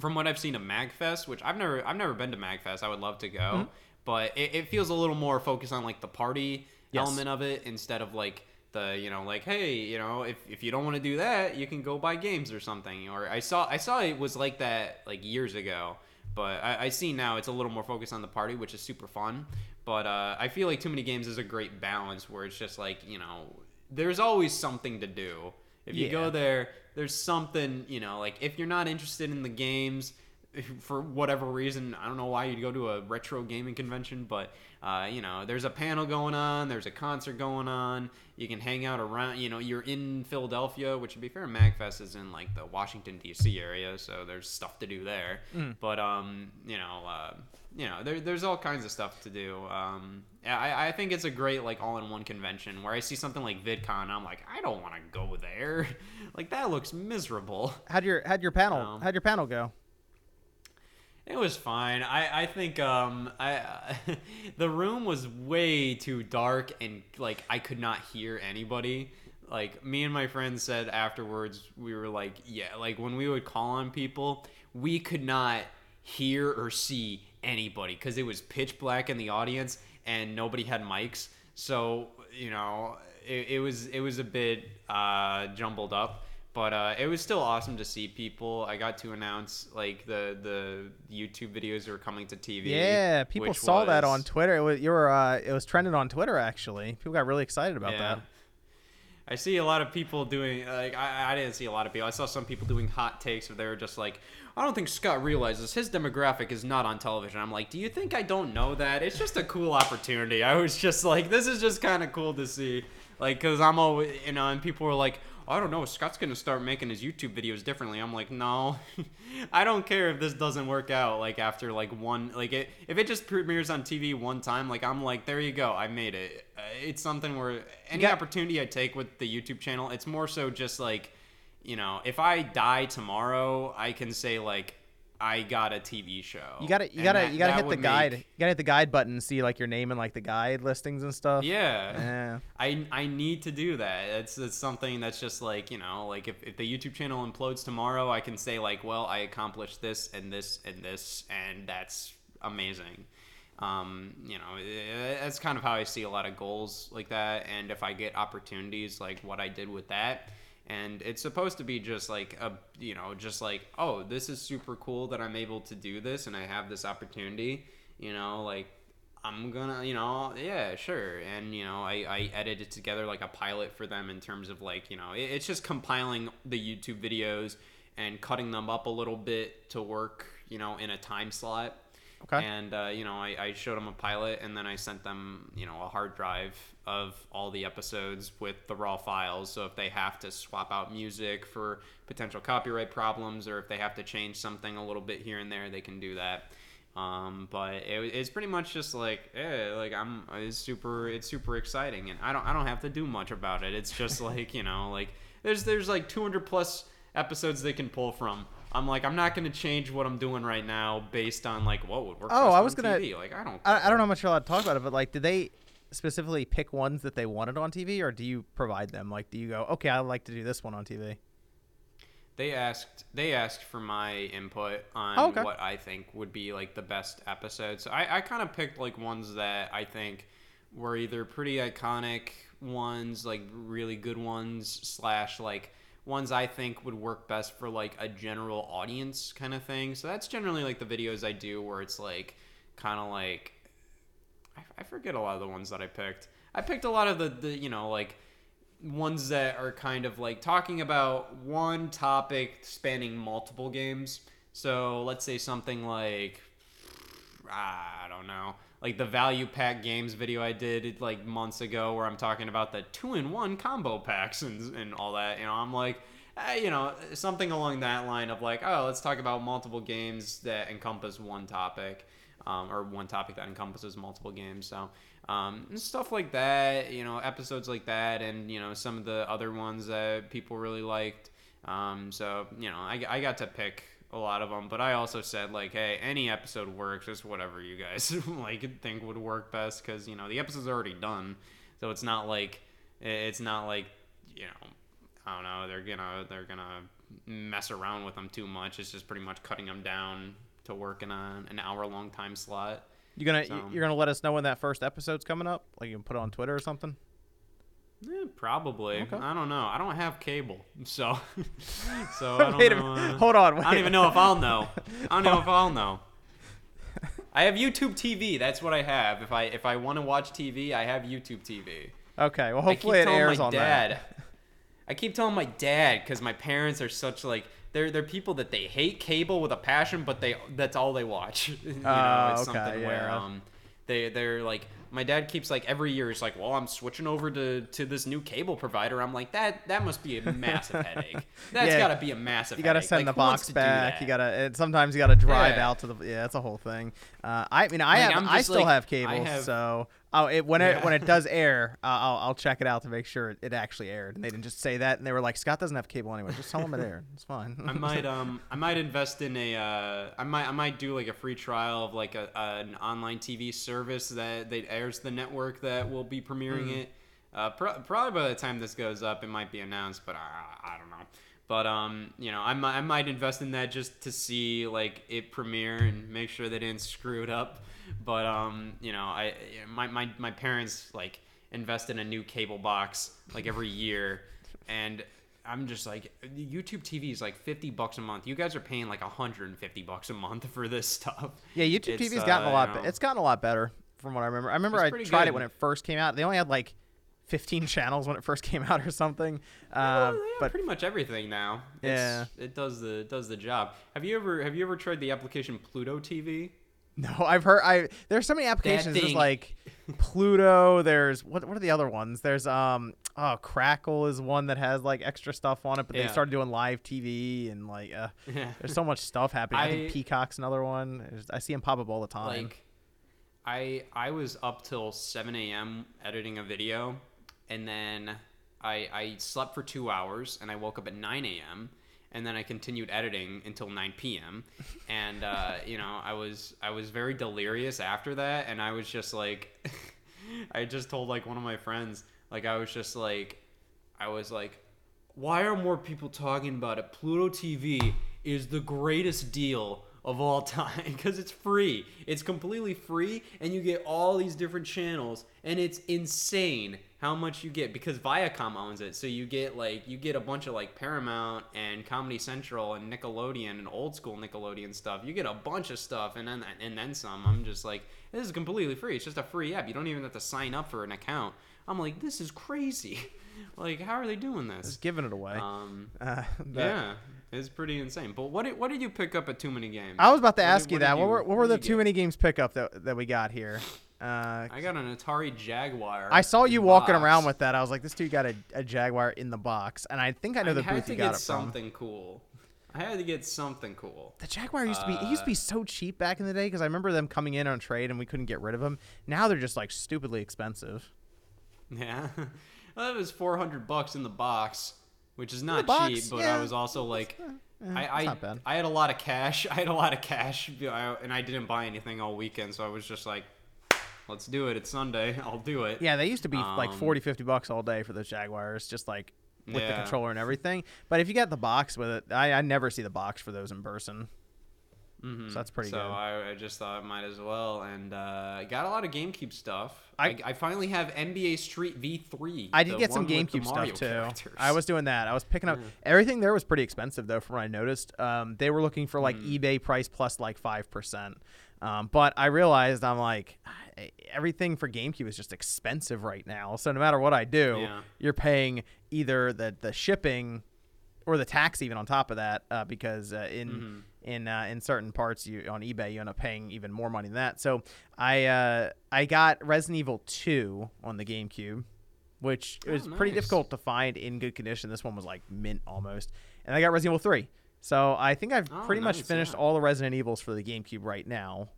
from what I've seen of Magfest, which I've never I've never been to Magfest. I would love to go, Mm-hmm. but it, it feels a little more focused on like the party Yes. element of it instead of like the you know like hey you know if, if you don't want to do that you can go buy games or something or I saw I saw it was like that like years ago but I, I see now it's a little more focused on the party which is super fun but uh, I feel like too many games is a great balance where it's just like you know there's always something to do if you Yeah. go there there's something you know like if you're not interested in the games for whatever reason i don't know why you'd go to a retro gaming convention but uh, you know there's a panel going on there's a concert going on you can hang out around you know you're in philadelphia which to be fair magfest is in like the washington d.c area so there's stuff to do there. But um you know uh, you know there, there's all kinds of stuff to do. Um I, I think it's a great like all-in-one convention where i see something like vidcon i'm like i don't want to go there. [laughs] Like that looks miserable. How'd your how'd your panel Um, how'd your panel go? It was fine. I, I think um I [laughs] the room was way too dark and like I could not hear anybody. Like me and my friends said afterwards, we were like, yeah, like when we would call on people, we could not hear or see anybody because it was pitch black in the audience and nobody had mics. So you know, it, it was it was a bit uh, jumbled up but uh, it was still awesome to see people. I got to announce like the the YouTube videos were coming to TV. Yeah, people saw that on Twitter. It was you were uh, it was trending on Twitter actually. People got really excited about Yeah. that. I see a lot of people doing like I, I didn't see a lot of people. I saw some people doing hot takes where they were just like, I don't think Scott realizes his demographic is not on television. I'm like, do you think I don't know that? It's just a cool opportunity. I was just like, this is just kind of cool to see, like, cause I'm always you know, and people were like. I don't know. Scott's gonna start making his YouTube videos differently. I'm like, no, [laughs] I don't care if this doesn't work out. Like after like one, like it, if it just premieres on TV one time, like I'm like, there you go, I made it. Uh, It's something where any got- opportunity I take with the YouTube channel, it's more so just like, you know, if I die tomorrow, I can say like, I got a TV show. You gotta you gotta that- you gotta hit the guide. make- You gotta hit the guide button and see like your name and like the guide listings and stuff. Yeah. Yeah. I, I need to do that. It's, it's something that's just like, you know, like if, if the YouTube channel implodes tomorrow, I can say, like, well, I accomplished this and this and this, and that's amazing. Um, you know, eh, that's kind of how I see a lot of goals like that. And if I get opportunities like what I did with that, and it's supposed to be just like a, you know, just like, oh, this is super cool that I'm able to do this and I have this opportunity, you know, like I'm gonna, you know, yeah, sure. And, you know, I, I edited together like a pilot for them in terms of like, you know, it, it's just compiling the YouTube videos and cutting them up a little bit to work, you know, in a time slot. Okay. And, uh, you know, I, I showed them a pilot and then I sent them, you know, a hard drive of all the episodes with the raw files. So if they have to swap out music for potential copyright problems or if they have to change something a little bit here and there, they can do that. Um, but it, it's pretty much just like, yeah, like I'm, it's super, it's super exciting, and I don't, I don't have to do much about it. It's just [laughs] like, you know, like there's, there's like 200 plus episodes they can pull from. I'm like, I'm not gonna change what I'm doing right now based on like what would work. Oh, I was gonna- TV. like, I don't, I, I don't know how much you're allowed to talk about it, but like, did they specifically pick ones that they wanted on TV, or do you provide them? Like, do you go, okay, I'd like to do this one on TV? They asked they asked for my input on Oh, okay. what I think would be like the best episodes. I, I kind of picked like ones that I think were either pretty iconic ones, like really good ones, slash like ones I think would work best for like a general audience kind of thing. So that's generally like the videos I do where it's like kind of like I, I forget a lot of the ones that I picked. I picked a lot of the, the you know like ones that are kind of like talking about one topic spanning multiple games. So let's say something like I don't know, like the value pack games video I did like months ago, where I'm talking about the two in one combo packs and and all that. You know, I'm like. eh, you know, something along that line of like, oh, let's talk about multiple games that encompass one topic, um, or one topic that encompasses multiple games. So, um, stuff like that, you know, episodes like that, and you know, some of the other ones that people really liked. Um, so you know, I, I got to pick a lot of them, but I also said like, hey, any episode works, just whatever you guys [laughs] like think would work best, because you know the episode's already done, so it's not like it's not like you know, I don't know, they're gonna they're gonna mess around with them too much. It's just pretty much cutting them down to work in a, an hour long time slot. You gonna So- you're gonna let us know when that first episode's coming up? Like you can put it on Twitter or something. Probably. Okay. I don't know. I don't have cable, [laughs] so [laughs] so [laughs] I don't wait a know. uh, Hold on. Wait. I don't even know if I'll know. I don't know if I'll know. I have YouTube TV. That's what I have. If I if I want to watch TV, I have YouTube TV. Okay. Well, hopefully it airs my on dad. that. I keep telling my dad because my parents are such like they're they're people that they hate cable with a passion, but they that's all they watch. [laughs] you know, it's okay, something where yeah. um they they're like my dad keeps like every year he's like, well, I'm switching over to to this new cable provider. I'm like that that must be a massive [laughs] headache. That's Yeah. got to be a massive. Headache. You gotta headache. send Like, the box back. You gotta. And sometimes you gotta drive Yeah. out to the. Yeah, that's a whole thing. Uh, I mean, I Like, have. I still like, have cable, have- so oh, it, when it when it does air, uh, I'll I'll check it out to make sure it actually aired. And they didn't just say that, and they were like, Scott doesn't have cable anyway. Just tell him it aired. [laughs] It's fine. I might um I might invest in a uh I might I might do like a free trial of like a, an online TV service that that airs the network that will be premiering it. Uh, pro- probably by the time this goes up, it might be announced, but I, I don't know. But um, you know, I might I might invest in that just to see like it premiere and make sure they didn't screw it up. But um, you know, I my my my parents like invest in a new cable box like every year, and I'm just like YouTube TV is like 50 bucks a month. You guys are paying like 150 bucks a month [laughs] for this stuff. yeah, YouTube TV's gotten uh, a lot. you know, it's gotten a lot better from what I remember. I remember I tried it when it first came out. They only had like 15 channels when it first [laughs] came out or something. Uh, Well, yeah, but pretty much everything now. It's, Yeah. it does the it does the job. Have you ever have you ever tried the application Pluto TV? No, [laughs] I've heard. I there's so many applications. There's like [laughs] Pluto. There's what? What are the other ones? There's um. Oh, Crackle is one that has like extra stuff on it, but they started doing live TV and like uh, Yeah. there's so much stuff happening. I, think Peacock's another one. I see them pop up all the time. Like, I I was up till 7 a.m. editing a video, and then I I slept for two hours, and I woke up at 9 a.m. And then I continued editing until 9 p.m. [laughs] And uh, you know, I was I was very delirious after that, and I was just like, [laughs] I just told like one of my friends, like I was just like, I was like, why are more people talking about it? Pluto TV is the greatest deal of all time [laughs] because it's free. It's completely free, and you get all these different channels, and it's insane how much you get because Viacom owns it. So you get like you get a bunch of like Paramount and Comedy Central and Nickelodeon and old school Nickelodeon stuff. You get a bunch of stuff, and then and then some. I'm just like, this is completely free. It's just a free app. You don't even have to sign up for an account. I'm like, this is crazy. [laughs] like, how are they doing this? just giving it away. Um, uh, [laughs] yeah, it's pretty insane. But what did, what did you pick up at Too Many Games? I was about to What ask did- you that. What you- were what were the too many games pickup that that we got here? [laughs] Uh, I got an Atari Jaguar. I saw you walking box. around with that. I was like, this dude got a, a Jaguar in the box, and I think I know I the booth you got it from. something cool. I had to get something cool. The Jaguar used to be it used to be Uh, so cheap back in the day because I remember them coming in on trade and we couldn't get rid of them. Now they're just like stupidly expensive. [laughs] Yeah, well, it was four hundred bucks in the box, which is not cheap. But yeah. I was also like, Eh, I I. I had a lot of cash. [laughs] I had a lot of cash, and I didn't buy anything all weekend. So I was just like, let's do it. It's Sunday. [laughs] I'll do it. Yeah, they used to be like Um, 40, 50 bucks all day for those Jaguars, just like with the controller and everything. But if you got the box with it, I, I never see the box for those in person. Mhm. So that's pretty so good. I, I just thought I might as well, and uh, I got a lot of GameCube stuff. I- I, I, finally have NBA Street V3. I did get some one with the GameCube stuff too. characters. I was doing that. I was picking up Yeah. everything there was pretty expensive though, from what I noticed. Um, they were looking for like Mm. eBay price plus like five percent. Um, but I realized I'm like "Ah, everything for GameCube is just expensive right now. So no matter what I do, Yeah. you're paying either the the shipping or the tax even on top of that uh, because uh, in Mhm. in uh, in certain parts you on eBay you end up paying even more money than that. So I uh, I got Resident Evil 2 on the GameCube, which Oh, was pretty difficult to find in good condition. This one was like mint almost, and I got Resident Evil 3. So I think I've Oh, pretty much finished yeah. all the Resident Evils for the GameCube right now.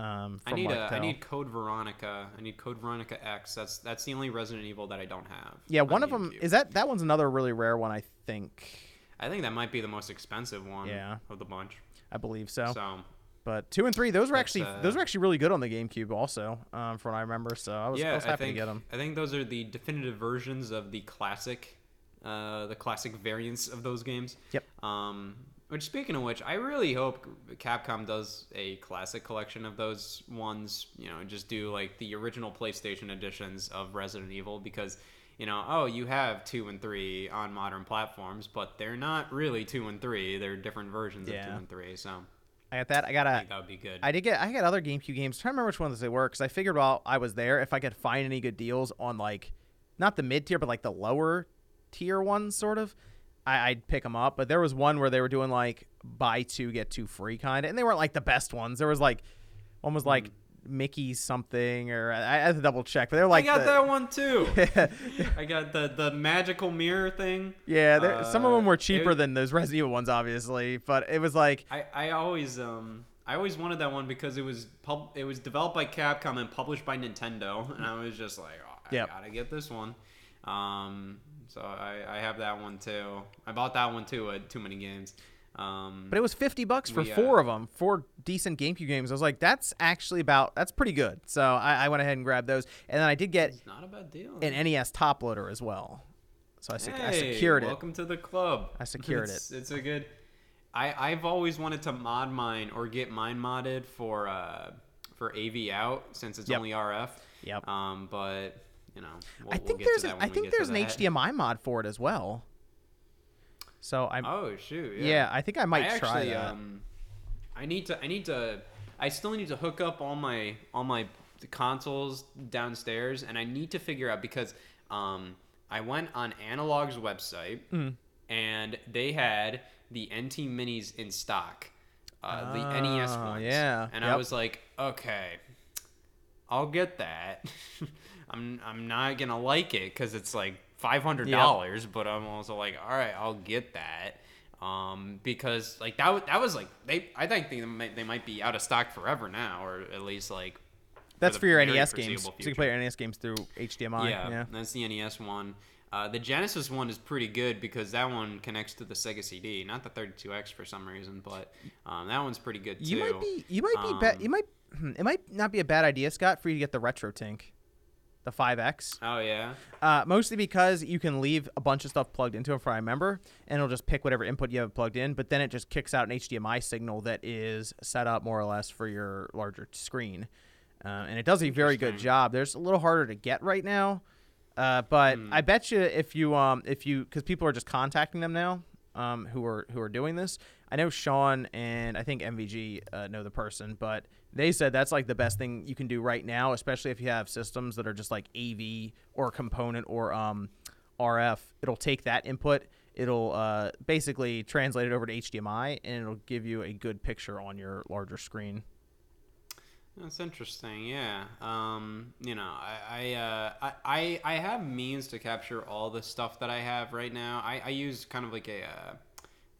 Um, I need a, I tell. need Code Veronica. I need Code Veronica X. That's that's the only Resident Evil that I don't have. yeah, on one of them is that that one's another really rare one I think. I think that might be the most expensive one. Yeah. Of the bunch. I believe so. So But two and three, those were That's, actually uh, those were actually really good on the GameCube, also, um, from what I remember. So I was, I was happy think to get them. I think those are the definitive versions of the classic, uh, the classic variants of those games. Yep. Um, which speaking of which, I really hope Capcom does a classic collection of those ones. You know, just do like the original PlayStation editions of Resident Evil because. You know, oh, you have two and three on modern platforms, but they're not really two and three. They're different versions of two and three. So I got that. I got I a. think that would be good. I did get. I got other GameCube games. trying to remember which ones they were because I figured while I was there, if I could find any good deals on like, not the mid tier, but like the lower tier ones, sort of, I, I'd pick them up. But there was one where they were doing like buy two get two free kind of, and they weren't like the best ones. There was like, one was like Mickey something, or I, I had to double check, but they're like I got the- that one too. [laughs] I got the the magical mirror thing. Yeah, there, some of Uh, them were it- cheaper than those Resident Evil ones, obviously. But it was like, I, I always um I always wanted that one because it was pub it was developed by Capcom and published by Nintendo, and I was just like, oh, I Yep. gotta get this one. Um, so I, I have that one too. I bought that one too at Too Many Games. Um, but it was fifty bucks for We, uh, four of them, four decent GameCube games. I was like, that's actually about that's pretty good. So I, I went ahead and grabbed those, and then I did get not a bad deal. an NES top loader as well. So I, sec- I Hey, secured it. Welcome to the club. I secured [laughs] it's, It's a good. I I've always wanted to mod mine or get mine modded for uh for AV out since it's Yep. only RF. Yep. Um, but you know, we'll, I we'll think get there's an, I think there's an that. HDMI mod for it as well. So I'm Oh shoot! yeah. Yeah, I think I might I try actually, that. um, I need to. I need to. I still need to hook up all my all my consoles downstairs, and I need to figure out because um, I went on Analogue's website, Mm. and they had the NT Minis in stock, uh, the NES Oh, ones. yeah. and I was like, okay, I'll get that. [laughs] I'm I'm not gonna like it because it's like five hundred dollars, but I'm also like, all right, I'll get that. Um, because like that that was like they I think they might, they might be out of stock forever now, or at least like That's the for your NES games. foreseeable So you can play your NES games through HDMI. yeah, yeah. that's the NES one. Uh, the Genesis one is pretty good because that one connects to the Sega CD, not the 32X for some reason, but um, that one's pretty good too. You might be. You might be. ba- Um, you might. hmm, It might not be a bad idea, Scott, for you to get the RetroTINK, the 5X. Oh yeah. Uh, mostly because you can leave a bunch of stuff plugged into it, for I remember, and it'll just pick whatever input you have plugged in. But then it just kicks out an HDMI signal that is set up more or less for your larger screen, uh, and it does a very good job. There's a little harder to get right now, uh, but Hmm. I bet you if you um if you because people are just contacting them now, um who are who are doing this. I know Sean and I think MVG uh, know the person, but they said that's like the best thing you can do right now, especially if you have systems that are just like AV or component or um, RF. It'll take that input, it'll uh, basically translate it over to HDMI, and it'll give you a good picture on your larger screen. That's interesting. Yeah. Um, you know, I I, uh, I I have means to capture all the stuff that I have right now. I, I use kind of like a uh,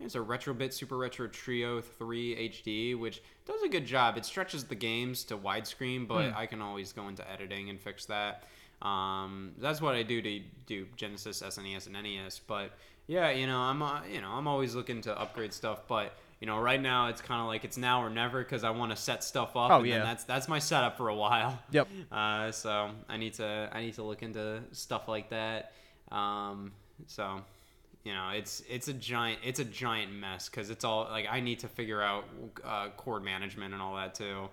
it's a Retrobit Super Retro Trio 3 HD, which does a good job. It stretches the games to widescreen, but I can always go into editing and fix that. Um, that's what I do to do Genesis, SNES, and NES. But yeah, you know, I'm uh, you know I'm always looking to upgrade stuff, but you know, right now it's kind of like it's now or never because I want to set stuff up. Oh, and then yeah. that's that's my setup for a while. [laughs] Yep. [laughs] Uh, so I need to I need to look into stuff like that. Um, so you know it's it's a giant it's a giant mess because it's all like I need to figure out uh, cord management and all that too.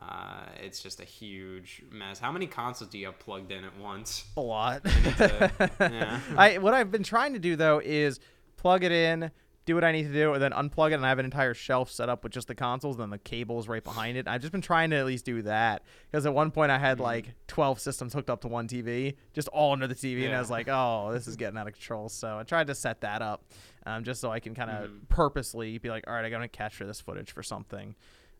Uh, it's just a huge mess. How many consoles do you have plugged in at once? A lot. to- yeah. [laughs] I what I've been trying to do though is plug it in, do what I need to do, and then unplug it, and I have an entire shelf set up with just the consoles, and then the cables right behind it. I've just been trying to at least do that because at one point I had like 12 systems hooked up to one TV, just all under the TV, and I was like, oh, this is getting out of control. So I tried to set that up, um, just so I can kind of Mhm. purposely be like, all right, I gotta capture this footage for something.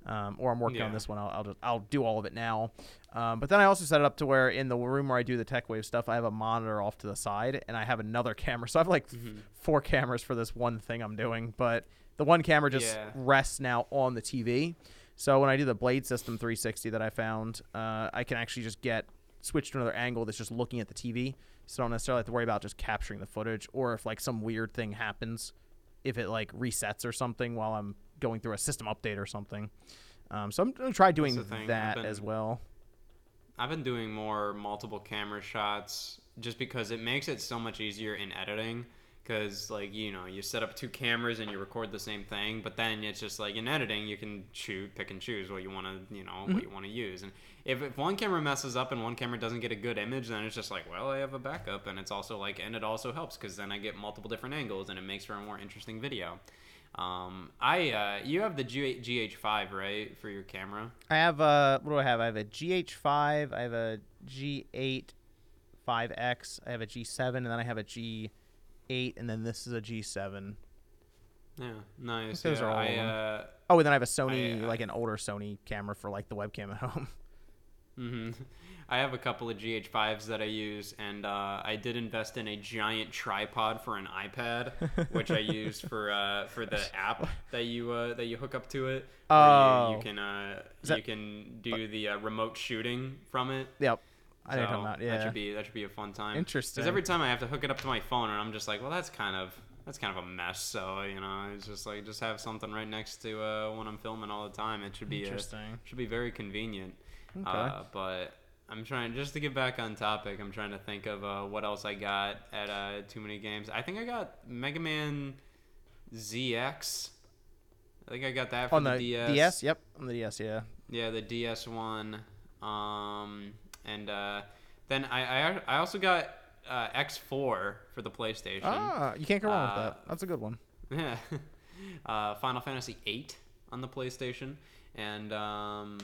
Um, or I'm working on this one. I'll, I'll just I'll do all of it now. Um, but then I also set it up to where in the room where I do the tech wave stuff, I have a monitor off to the side, and I have another [laughs] camera. So I have like Mhm. four cameras for this one thing I'm doing. But the one camera just Yeah. rests now on the TV. So when I do the Blade System 360 that I found, uh, I can actually just get switch to another angle that's just looking at the TV. So I don't necessarily have to worry about just capturing the footage, or if like some weird thing happens if it like resets or something while I'm going through a system update or something. Um, so I'm gonna try doing the thing, I've that been- as well. I've been doing more multiple camera shots just because it makes it so much easier in editing. Because like you know, you set up two cameras and you record the same thing, but then it's just like in editing, you can choose, pick and choose what you want to, you know, Mm-hmm. what you want to use. And if, if one camera messes up and one camera doesn't get a good image, then it's just like, well, I have a backup, and it's also like, and it also helps because then I get multiple different angles, and it makes for a more interesting video. Um, I uh, you have the G- GH5 right for your camera. I have a what do I have? I have a GH5, I have a G8 5X, I have a G7, and then I have a G8, and then this is a G7. Yeah, nice. those yeah, are all I, uh, Oh, and then I have a Sony, I- like an older Sony camera for like the webcam at home. hmm I have a couple of GH5s that I use, and uh, I did invest in a giant tripod for an iPad, [laughs] which I use for uh, for the app that you uh, that you hook up to it. where you, Oh. you can uh, that- you can do the uh, remote shooting from it. yep. I know So you're talking. That should be that should be a fun time. Interesting. Because every time I have to hook it up to my phone, and I'm just like, well, that's kind of that's kind of a mess. So you know, it's just like just have something right next to uh, when I'm filming all the time. It should be Interesting. should be very convenient. Okay. Uh, but I'm trying just to get back on topic. I'm trying to think of uh, what else I got at uh, too many games. I think I got Mega Man ZX. I think I got that for On the, the DS. DS? Yep. On the DS, yeah. Yeah, the DS one. Um, and uh, then I, I I also got uh, X4 for the PlayStation. Ah, you can't go wrong with Uh, that. That's a good one. Yeah. [laughs] uh, Final Fantasy VIII on the PlayStation, and um,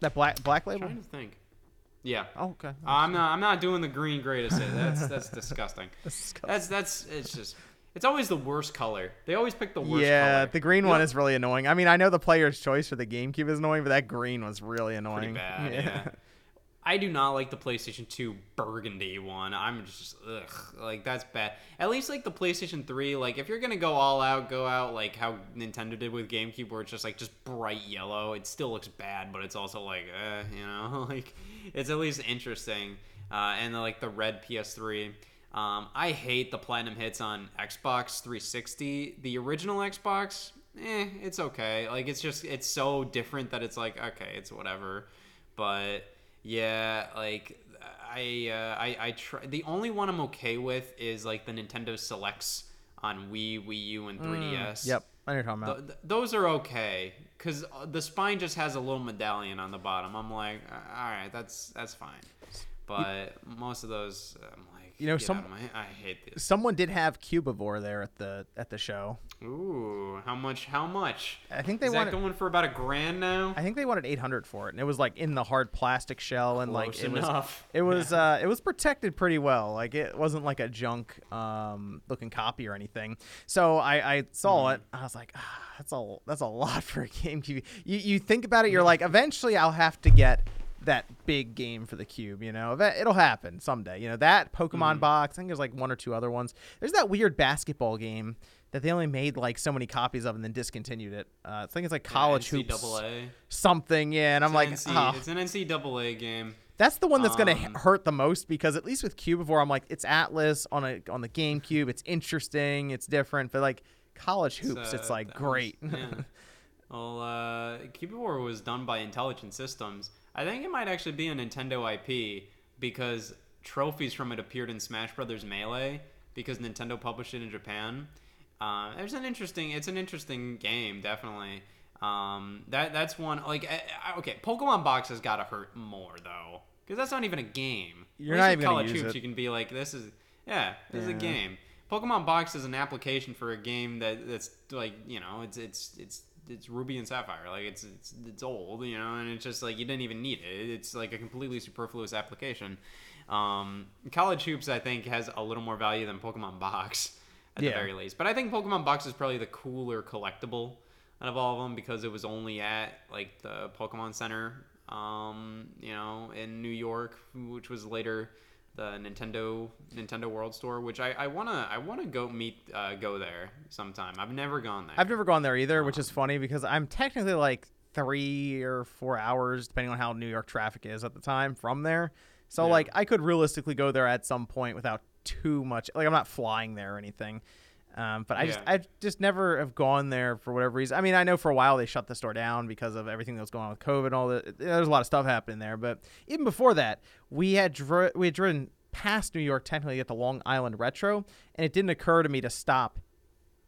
That black black I'm label? trying to think. Yeah. Oh, okay. I'm not. I'm not doing the green gray to say that's that's [laughs] disgusting. That's disgusting. That's that's it's just it's always the worst color. They always pick the worst yeah, color. the green You one know- is really annoying. I mean, I know the player's choice for the GameCube is annoying, but that green was really annoying. pretty bad. [laughs] Yeah. I do not like the PlayStation 2 burgundy one. I'm just ugh, like that's bad. At least like the PlayStation 3, like if you're gonna go all out, go out like how Nintendo did with GameCube, where it's just like just bright yellow. It still looks bad, but it's also like, eh, you know, [laughs] like it's at least interesting. Uh, and like the red PS3. Um, I hate the platinum hits on Xbox 360. The original Xbox, eh, it's okay. Like it's just it's so different that it's like okay, it's whatever. But yeah, like I uh, I I try. The only one I'm okay with is like the Nintendo Selects on Wii, Wii U, and 3DS. Mm, Yep. I know you're talking about. Th- th- those are okay because the spine just has a little medallion on the bottom. I'm like, "Uh, all right, that's that's fine. But most of those, I'm like, You know, some- my, I hate this. Someone did have Cubivore there at the at the show. Ooh, how much? How much? I think they Is that wanted. going for about a grand now? I think they wanted 800 for it, and it was like in the hard plastic shell, and like Close it was it was uh it was protected pretty well. Like it wasn't like a junk um looking copy or anything. So I I saw Mm-hmm. it. I was like, ah, that's a that's a lot for a GameCube. You you think about it, you're like, eventually I'll have to get that big game for the cube. You know, That- it'll happen someday. You know that Pokemon Mm-hmm. box. I think there's like one or two other ones. There's that weird basketball game. That they only made like so many copies of and then discontinued it. Uh, I think it's like college hoops something. Yeah, and I'm It's like, an NC "Ah." it's an NCAA game. That's the one that's gonna Um, hurt the most because at least with Cubivore, I'm like, it's Atlus on a on the GameCube. It's interesting. It's different. But like college hoops, it's like that was- great. yeah. [laughs] Well, uh, Cubivore was done by Intelligent Systems. I think it might actually be a Nintendo IP because trophies from it appeared in Smash Brothers Melee because Nintendo published it in Japan. Uh, there's an interesting. It's an interesting game, definitely. Um, that that's one like I, I- okay. Pokemon Box has got to hurt more though because that's not even a game. You're not even gonna use Hoops, it. You can be like, this is yeah, this is a game. Pokemon Box is an application for a game that that's like you know it's it's it's it's Ruby and Sapphire like it's it's it's old you know and it's just like you didn't even need it. It's like a completely superfluous application. Um, College Hoops I think has a little more value than Pokemon Box at Yeah. the very least. But I think Pokemon Box is probably the cooler collectible out of all of them because it was only at like the Pokemon Center, um, you know, in New York, which was later the Nintendo Nintendo World Store, which I, I wanna I wanna go meet uh, go there sometime. I've never gone there. I've never gone there either, which is funny because I'm technically like three or four hours, depending on how New York traffic is at the time, from there. So Yeah. like I could realistically go there at some point without too much. Like I'm not flying there or anything. Um, but I just I just never have gone there for whatever reason. I mean, I know for a while they shut the store down because of everything that was going on with COVID and all that. There's a lot of stuff happening there. But even before that, we had dri- we had driven past New York technically at the Long Island Retro, and it didn't occur to me to stop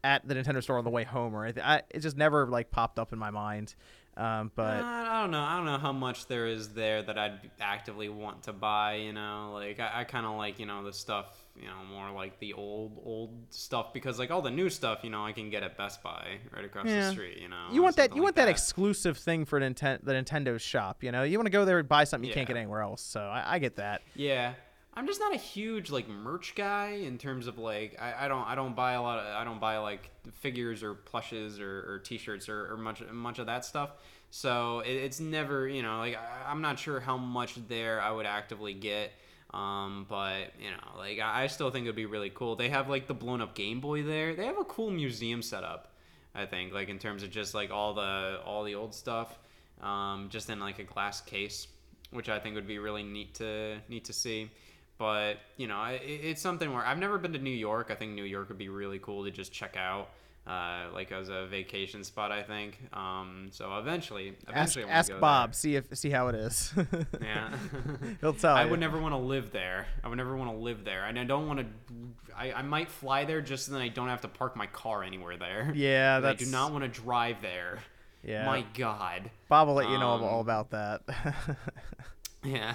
at the Nintendo store on the way home or anything. I, it just never like popped up in my mind. Um, but Uh, I don't know. I don't know how much there is there that I'd actively want to buy. You know, like I, I kind of like you know the stuff. You know, more like the old old stuff because like all the new stuff, you know, I can get at Best Buy right across Yeah. the street. You know, you want that you like want that, exclusive thing for Nintendo the Nintendo shop. You know, you want to go there and buy something you can't get anywhere else. So I, I get that. Yeah. I'm just not a huge like merch guy in terms of like I, I don't I don't buy a lot of I don't buy like figures or plushes or, or t-shirts or, or much much of that stuff. So it, it's never you know like I, I'm not sure how much there I would actively get. Um, but you know like I, still think it'd be really cool. They have like the blown up Game Boy there. They have a cool museum setup. I think like in terms of just like all the all the old stuff, um, just in like a glass case, which I think would be really neat to neat to see. But you know, it- it's something where I've never been to New York. I think New York would be really cool to just check out, uh, like as a vacation spot. I think. Um, so eventually, Ask, eventually, ask go Bob, there. see if see how it is. Yeah. [laughs] [laughs] He'll tell I you. would never want to live there. I would never want to live there, and I don't want to. I, I might fly there just so that I don't have to park my car anywhere there. Yeah, I do not want to drive there. Yeah, My God. Bob will let you know Um, all about that. [laughs] Yeah.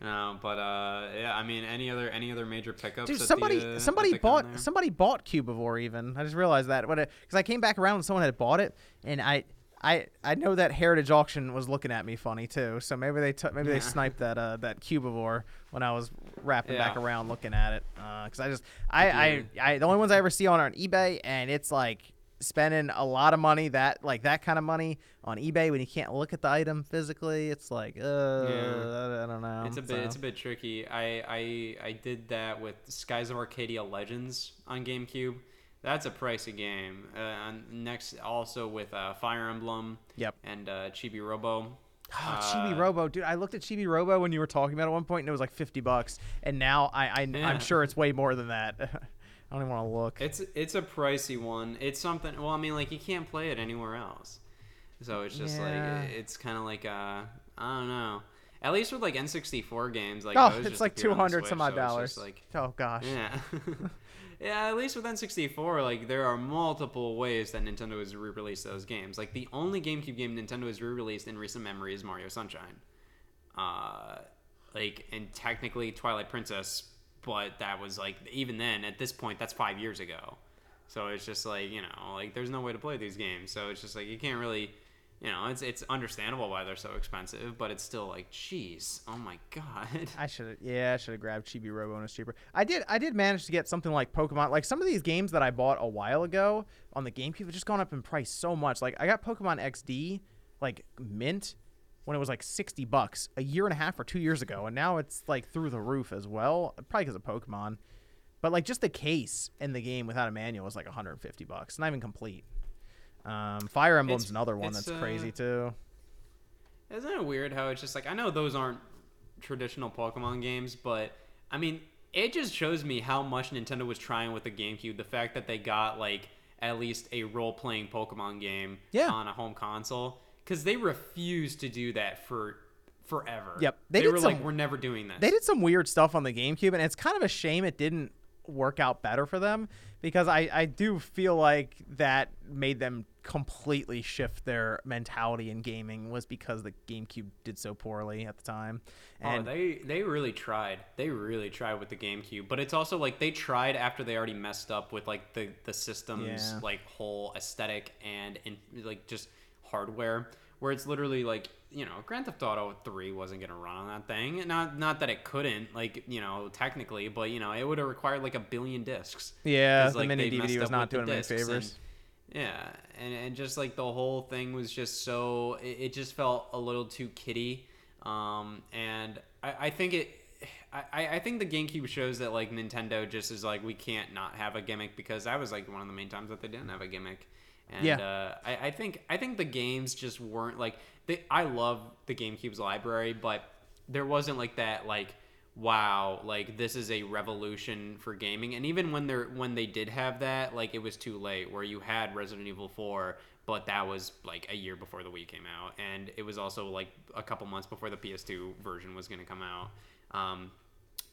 No, but uh, yeah. I mean, any other any other major pickups? Dude, somebody the, uh, somebody at the con bought somebody bought Cubivore even. I just realized that when because I came back around and someone had bought it, and I. I, I know that Heritage Auction was looking at me funny too, so maybe they took maybe they [laughs] sniped that uh, that Cubivore when I was wrapping back around looking at it, because I just I, I I the only ones I ever see on are on eBay, and it's like spending a lot of money that like that kind of money on eBay when you can't look at the item physically. It's like uh, I, I don't know. It's a bit so. it's a bit tricky. I I I did that with Skies of Arcadia Legends on GameCube. That's a pricey game. Uh, and next, also with uh, Fire Emblem. Yep. And uh, Chibi Robo. Oh, [gasps] Chibi Uh, Robo, dude! I looked at Chibi Robo when you were talking about it at one point, and it was like fifty bucks. And now I, I Yeah. I'm sure it's way more than that. [laughs] I don't even want to look. It's it's a pricey one. It's something. Well, I mean, like you can't play it anywhere else. So it's just Yeah. like it's kind of like uh, I don't know. At least with like N64 games, like oh, it's just like two hundred some odd so dollars. like oh gosh. Yeah. [laughs] yeah, at least with N64, like there are multiple ways that Nintendo has re-released those games. Like the only GameCube game Nintendo has re-released in recent memory is Mario Sunshine. Uh, like and technically Twilight Princess, but that was like even then at this point that's 5 years ago. So it's just like, you know, like there's no way to play these games. So it's just like you can't really you know, it's it's understandable why they're so expensive, but it's still like, jeez, oh my [laughs] god. I should have, yeah, I should have grabbed Chibi Robo and it's cheaper. I did, I did manage to get something like Pokemon. Like some of these games that I bought a while ago on the GameCube have just gone up in price so much. Like I got Pokemon XD, like mint, when it was like sixty bucks a year and a half or two years ago, and now it's like through the roof as well. Probably because of Pokemon, but like just the case in the game without a manual was like 150 bucks, not even complete. Um, Fire Emblem's It's- another one that's crazy uh, too. Isn't it weird how it's just like I know those aren't traditional Pokemon games, but I mean, it just shows me how much Nintendo was trying with the GameCube. The fact that they got like at least a role-playing Pokemon game Yeah. on a home console because they refused to do that for forever. Yep. They They, did were like, we're never doing this. They did some weird stuff on the GameCube, and it's kind of a shame it didn't work out better for them because I, I do feel like that made them completely shift their mentality in gaming was because the GameCube did so poorly at the time. Oh, and oh, they they really tried. They really tried with the GameCube, but it's also like they tried after they already messed up with like the the system's Yeah. like whole aesthetic and in, like just hardware, where it's literally like you know Grand Theft Auto Three wasn't gonna run on that thing. Not not that it couldn't, like you know technically, but you know it would have required like a billion discs. yeah, 'Cause, the like, mini DVD was not doing any discs and- favors. yeah, and, and just like the whole thing was just so it, it just felt a little too kiddie. Um, and I, I think it. I, I think the GameCube shows that like Nintendo just is like we can't not have a gimmick because that was like one of the main times that they didn't have a gimmick. And Yeah. uh, I, I think I think the games just weren't like they, I love the GameCube's library, but there wasn't like that like wow, like this is a revolution for gaming. And even when they're when they did have that, like it was too late. Where you had Resident Evil 4, but that was like a year before the Wii came out, and it was also like a couple months before the PS2 version was going to come out. Um,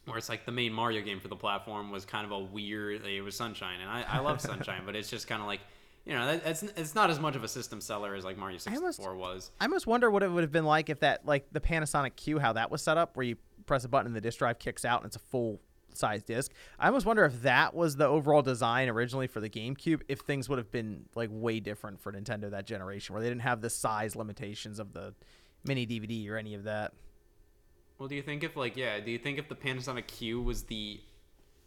where it's like the main Mario game for the platform was kind of a weird. It was Sunshine, and I, I love [laughs] Sunshine, but it's just kind of like you know, that, it's it's not as much of a system seller as like Mario 64 was. I almost wonder what it would have been like if that like the Panasonic Q, how that was set up, where you press a button and the disk drive kicks out and it's a full size disc. I almost wonder if that was the overall design originally for the GameCube, if things would have been like way different for Nintendo that generation, where they didn't have the size limitations of the mini DVD or any of that. Well, do you think if like yeah, do you think if the Panasonic Q was the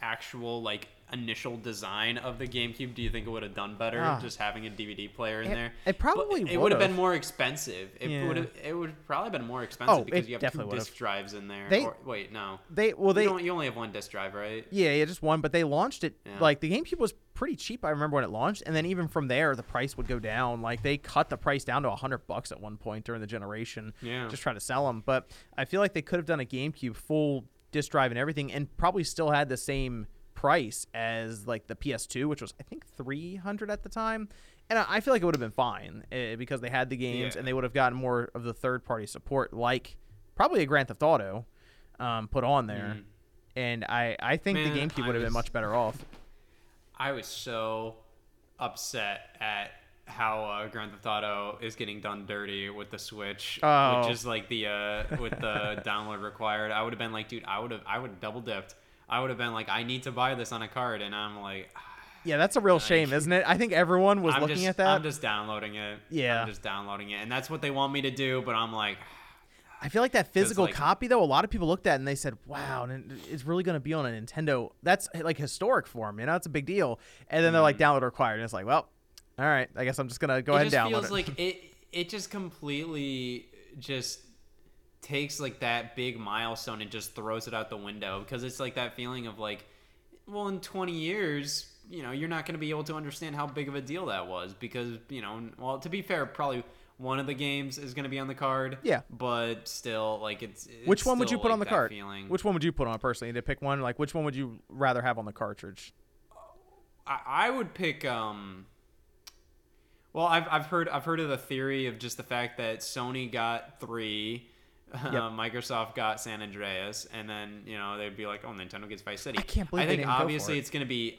actual like initial design of the GameCube, do you think it would have done better Ah. just having a DVD player in It- there? it probably But it would have been more expensive. It Yeah. would have it would probably been more expensive Oh, because you have two would've. disc drives in there. They- or, wait, no. They well they you, don't, you only have one disc drive, right? Yeah, yeah, just one. But they launched it Yeah. like the GameCube was pretty cheap. I remember when it launched, and then even from there, the price would go down. Like they cut the price down to a hundred bucks at one point during the generation. Yeah. just trying to sell them. But I feel like they could have done a GameCube full disc drive and everything, and probably still had the same price as like the PS2, which was I think three hundred at the time. And I feel like it would have been fine uh, because they had the games Yeah. and they would have gotten more of the third party support, like probably a Grand Theft Auto, um, put on there. Mhm. And I, I think the GameCube would have been much better off. I was so upset at how uh, Grand Theft Auto is getting done dirty with the Switch, Oh. which is like the uh, with the [laughs] download required. I would have been like, dude, I would have I would have double dipped. I would have been like, I need to buy this on a card, and I'm like, [sighs] Yeah, that's a real shame, isn't it? I think everyone was I'm looking just, at that. I'm just downloading it. Yeah. I'm just downloading it, and that's what they want me to do. But I'm like, [sighs] I feel like that physical like- copy though, a lot of people looked at it and they said, "Wow, and it's really going to be on a Nintendo." That's like historic for them, you know. It's a big deal. And then they're like download required, and it's like, well, all right, I guess I'm just gonna go Mm. it ahead and download feels it. feels like [laughs] it. It just completely just takes like that big milestone and just throws it out the window because it's like that feeling of like, well, in 20 years, you know, you're not going to be able to understand how big of a deal that was because you know, well, to be fair, probably. One of the games is going to be on the card. Yeah. But still, like, it's. it's which one would you put like, on the card? Feeling. Which one would you put on personally? To pick one, like which one would you rather have on the cartridge? I, I would pick um well I've, I've heard I've heard of the theory of just the fact that Sony got three uh, Microsoft got San Andreas and then you know they'd be like oh Nintendo gets Vice City I can't believe I they think didn't go for obviously it. it's gonna be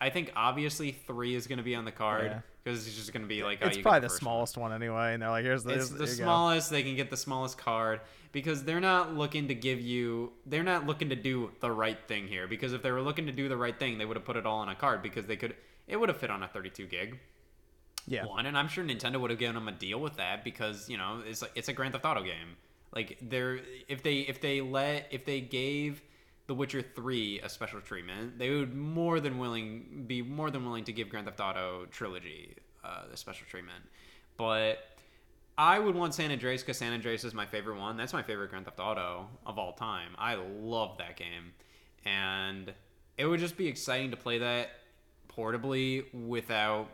I think obviously three is gonna be on the card Yeah. because it's just gonna be like oh, it's probably the, one. smallest one. anyway, and they're like, "Here's the, It's here's, the you go. smallest. They can get the smallest card because they're not looking to give you. They're not looking to do the right thing here. Because if they were looking to do the right thing, they would have put it all on a card because they could. It would have fit on a 32 gig Yeah, one, and I'm sure Nintendo would have given them a deal with that because you know it's like it's a Grand Theft Auto game. Like they're if they if they let if they gave The Witcher Three a special treatment, they would more than willing be more than willing to give Grand Theft Auto trilogy uh, the special treatment. But I would want San Andreas because San Andreas is my favorite one. That's my favorite Grand Theft Auto of all time. I love that game, and it would just be exciting to play that portably without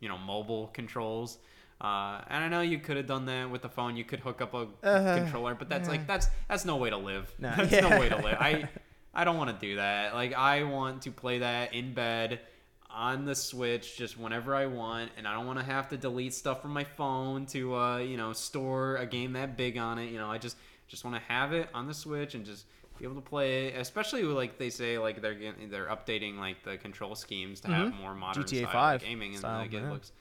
you know mobile controls. Uh, and I know you could have done that with the phone. You could hook up a Uh, controller, but that's like that's that's no way to live. No, [laughs] that's yeah. no way to live. I I don't want to do that. Like I want to play that in bed on the Switch just whenever I want, and I don't want to have to delete stuff from my phone to uh, you know store a game that big on it. You know, I just just want to have it on the Switch and just be able to play it. Especially like they say like they're getting, they're updating like the control schemes to have more modern GTA style 5 gaming, and style, like it looks.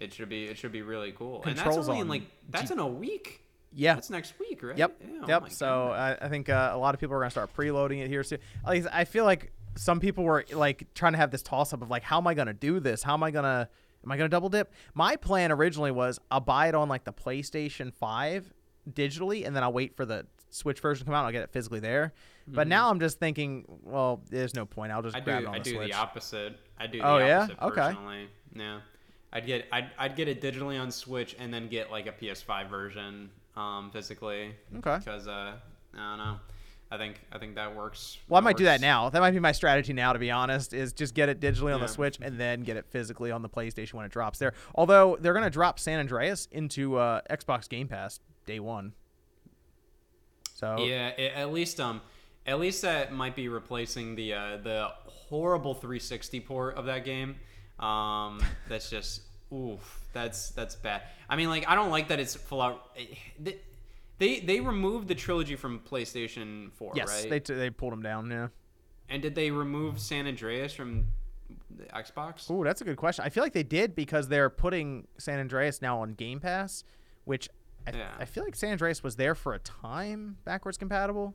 It should be it should be really cool. Controls and that's only in like that's G- in a week. yeah. That's next week, right? Yep. Yeah, oh yep. my So. I, I think uh, a lot of people are gonna start preloading it here soon. Like I feel like some people were like trying to have this toss up of like, how am I gonna do this? How am I gonna am I gonna double dip? My plan originally was I'll buy it on like the PlayStation Five digitally, and then I'll wait for the Switch version to come out. and I'll get it physically there. But now I'm just thinking, well, there's no point. I'll just Mm-hmm. I grab do it on I the do Switch. the opposite. I do the Oh, yeah? opposite Okay. Yeah. I'd get I'd, I'd get it digitally on Switch and then get like a PS5 version um physically Okay. because uh I don't know. I think I think that works. Well, I might do that now. That might be my strategy now, to be honest, is just get it digitally on the Switch and then get it physically on the PlayStation when it drops there. Although they're going to drop San Andreas into uh, Xbox Game Pass day one. So Yeah, it, at least um At least that might be replacing the uh, the horrible 360 port of that game. Um, that's just oof. That's that's bad. I mean, like I don't like that it's full out. They they, they removed the trilogy from PlayStation 4, Yes, right? they t- they pulled them down. Yeah. and did they remove San Andreas from the Xbox? Ooh, that's a good question. I feel like they did because they're putting San Andreas now on Game Pass, which I, Yeah. I feel like San Andreas was there for a time backwards compatible.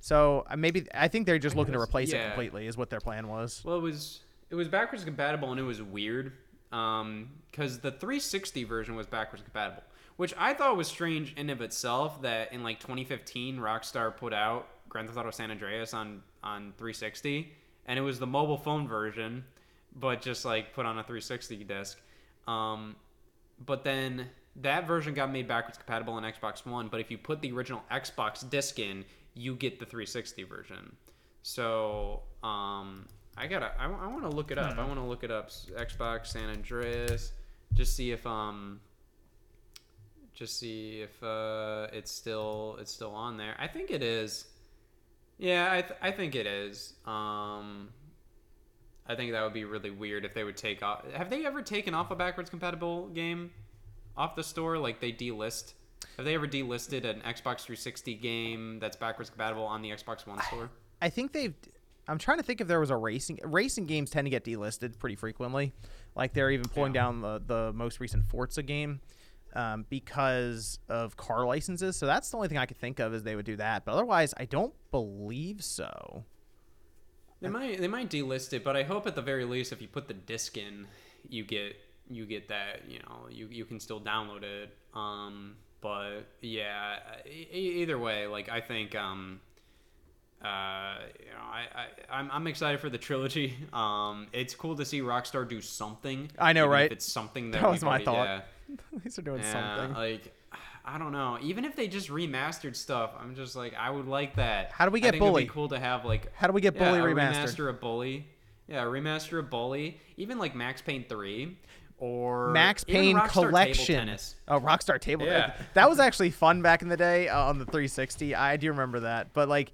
So uh, maybe I think they're just looking to guess, replace it completely. Is what their plan was. Well, it was it was backwards compatible and it was weird because the 360 version was backwards compatible, which I thought was strange in of itself. That in like 2015, Rockstar put out Grand Theft Auto San Andreas on on 360, and it was the mobile phone version, but just like put on a 360 disc. Um, but then that version got made backwards compatible on Xbox One. But if you put the original Xbox disc in, you get the 360 version. So um, I gotta, I, want to look it up. I want to look it up. Xbox San Andreas, just see if um, just see if uh, it's still it's still on there. I think it is. Yeah, I th- I think it is. Um, I think that would be really weird if they would take off. Have they ever taken off a backwards compatible game off the store? Like they delist? Have they ever delisted an Xbox 360 game that's backwards compatible on the Xbox One store? I think they've. I'm trying to think if there was a racing racing games tend to get delisted pretty frequently. Like they're even pulling Yeah. down the the most recent Forza game um, because of car licenses. So that's the only thing I could think of is they would do that. But otherwise, I don't believe so. They might they might delist it, but I hope at the very least if you put the disc in, you get you get that you know you, you can still download it. Um, but yeah, e- e- either way, like I think um, uh, you know I, I I'm, I'm excited for the trilogy. Um, it's cool to see Rockstar do something. I know, right? It's something that, That was my already- thought. yeah. [laughs] At least they're doing Yeah, something. like I don't know. Even if they just remastered stuff, I'm just like I would like that. How do we get Bully? be cool to have like How do we get yeah, Bully a remastered? Remaster a Bully. Yeah, a remaster a Bully. Even like Max Payne three or Max Payne Collection. Oh, Rockstar Table. Yeah. That was actually fun back in the day uh, on the 360. I do remember that. But like,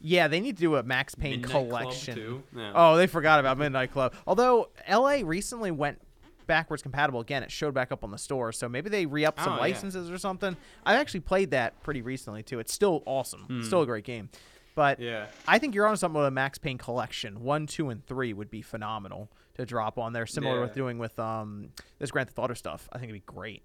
yeah, they need to do a Max Payne Midnight collection. too. Yeah. Oh, they forgot about Midnight Club. Although LA recently went backwards compatible again. It showed back up on the store, so maybe they re-upped some Oh, yeah. licenses or something. I actually played that pretty recently too. It's still awesome. It's still a great game. But Hmm. Yeah. I think you're on something with a Max Payne collection. One, two, and three would be phenomenal to drop on there. Similar Yeah. with doing with um this Grand Theft Auto stuff. I think it'd be great.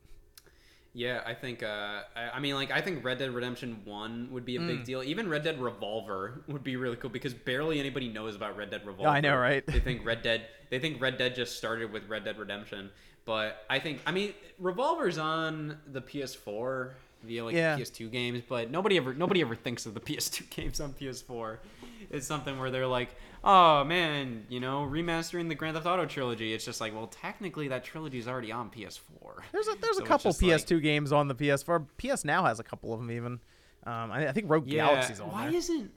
Yeah, I think. Uh, I, I mean, like, I think Red Dead Redemption One would be a Mm. big deal. Even Red Dead Revolver would be really cool because barely anybody knows about Red Dead Revolver. I know, right? They think [laughs] Red Dead. They think Red Dead just started with Red Dead Redemption, but I think. I mean, Revolver's on the PS4 via like Yeah. PS2 games, but nobody ever nobody ever thinks of the [laughs] PS2 games on PS4. It's something where they're like, oh man, you know, remastering the Grand Theft Auto trilogy. It's just like, well, technically that trilogy is already on PS4. There's a there's So a couple PS2 games on the PS4. PS Now has a couple of them even. Um, I, I think Rogue Galaxy's on Why there. isn't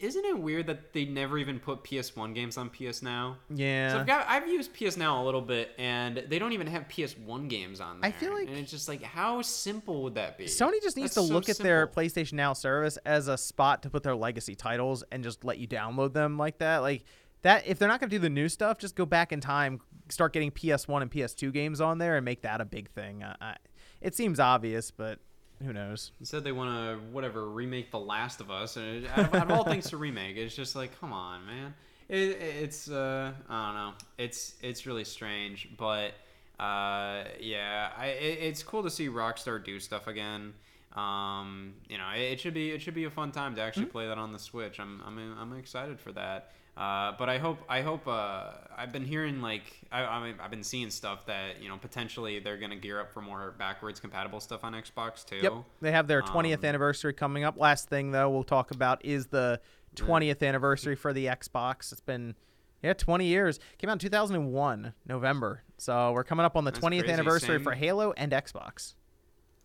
isn't it weird that they never even put PS1 games on PS Now? yeah. So I've got I've used PS Now a little bit, and they don't even have PS1 games on there. I feel like- and it's just like how simple would that be? Sony just needs That's to so look at their. PlayStation Now service as a spot to put their legacy titles and just let you download them like that. Like that if they're not going to do the new stuff, just go back in time, start getting PS1 and PS2 games on there and make that a big thing. Uh, I, it seems obvious, but who knows? Instead, they want to whatever remake The Last of Us, and it, out, of, out of all things to remake, it's just like, come on, man. It, it's uh, I don't know. It's it's really strange, but uh, yeah, I, it, it's cool to see Rockstar do stuff again. Um, you know, it, it should be it should be a fun time to actually play that on the Switch. I'm I'm I'm excited for that. Uh, but I hope I hope uh, I've been hearing like I, I mean, I've been seeing stuff that you know potentially they're gonna gear up for more backwards compatible stuff on Xbox too. Yep. They have their 20th Um, anniversary coming up. Last thing though we'll talk about is the 20th anniversary for the Xbox. It's been yeah, 20 years. Came out in 2001, November. So we're coming up on the 20th crazy. anniversary Same- for Halo and Xbox.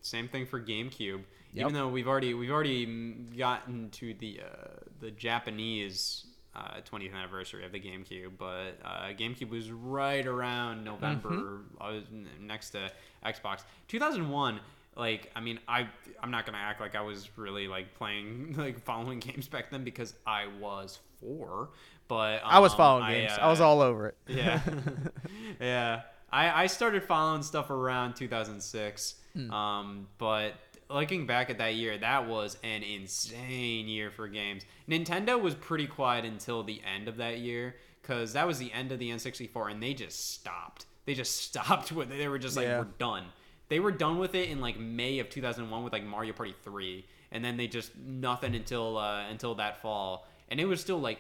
Same thing for GameCube. Yep. Even though we've already we've already gotten to the uh, the Japanese uh, 20th anniversary of the GameCube, but uh, GameCube was right around November. Mm-hmm. I was next to Xbox. 2001. like I mean I I'm not gonna act like I was really like playing [laughs] like following [laughs] games back then because I was four, but I was um, following games. I was uh, all over it. yeah, [laughs] yeah. I I started following stuff around 2006, Hmm. um, but looking back at that year, that was an insane year for games. Nintendo was pretty quiet until the end of that year because that was the end of the N64, and they just stopped. They just [laughs] stopped with it. They were just like, Yeah. we're done. They were done with it in like May of 2001 with like Mario Party 3, and then they just nothing until uh, until that fall, and it was still like.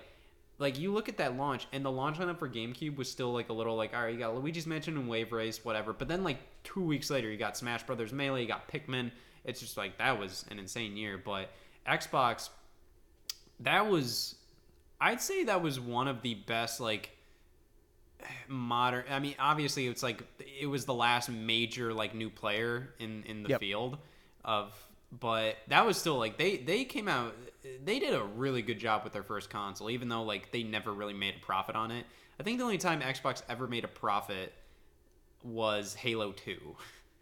Like you look at that launch, and the launch lineup for GameCube was still like a little like, all right, you got Luigi's Mansion and Wave Race, whatever. But then like two weeks later, you got Smash Brothers Melee, you got Pikmin. It's just like that was an insane year. But Xbox, that was, I'd say that was one of the best like modern. I mean, obviously, it's like it was the last major like new player in in the Yep. field of, but that was still like they they came out. They did a really good job with their first console, even though like they never really made a profit on it. I think the only time Xbox ever made a profit was Halo Two.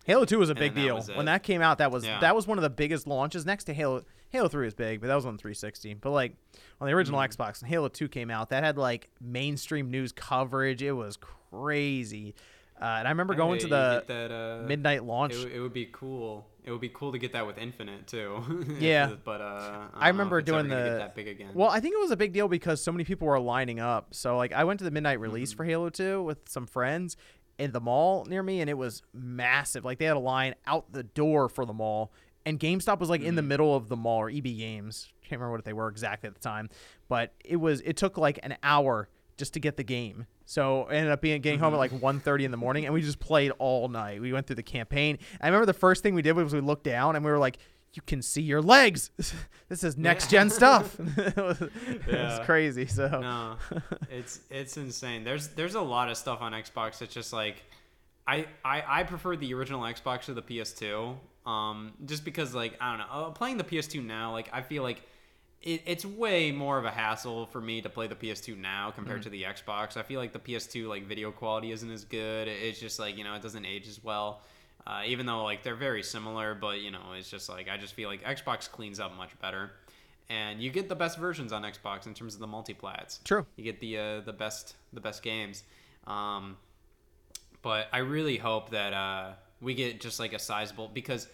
Halo 2 was a big then that deal. When that came out, that was Yeah. that was one of the biggest launches next to Halo Halo 3 was big, but that was on 360. But like on the original Mm-hmm. Xbox and Halo 2 came out, that had like mainstream news coverage. It was crazy. Uh, and I remember going to the that, uh, midnight launch. It, it would be cool. It would be cool to get that with Infinite too. [laughs] Yeah. but uh, I, I remember doing the that big again. Well, I think it was a big deal because so many people were lining up. So like I went to the midnight release Mm-hmm. for Halo 2 with some friends in the mall near me and it was massive. Like they had a line out the door for the mall and GameStop was like in the Mm-hmm. middle of the mall or EB Games. Can't remember what they were exactly at the time, but it was it took like an hour just to get the game. So I ended up being getting home at like Mm-hmm. 1.30 in the morning and we just played all night. We went through the campaign. I remember the first thing we did was we looked down and we were like you can see your legs. [laughs] this is next gen stuff. [laughs] [laughs] Yeah. crazy. So no, it's it's insane. There's there's a lot of stuff on Xbox It's just like, I I, I prefer the original Xbox to the PS2. Um, just because like I don't know, uh, playing the PS2 now, like I feel like. It, it's way more of a hassle for me to play the PS2 now compared Mm. to the Xbox. I feel like the PS2 like video quality isn't as good. It's just like you know it doesn't age as well. Uh, even though like they're very similar, but you know it's just like I just feel like Xbox cleans up much better, and you get the best versions on Xbox in terms of the multiplats. true. You get the uh, the best the best games. Um, but I really hope that uh, we get just like a sizable because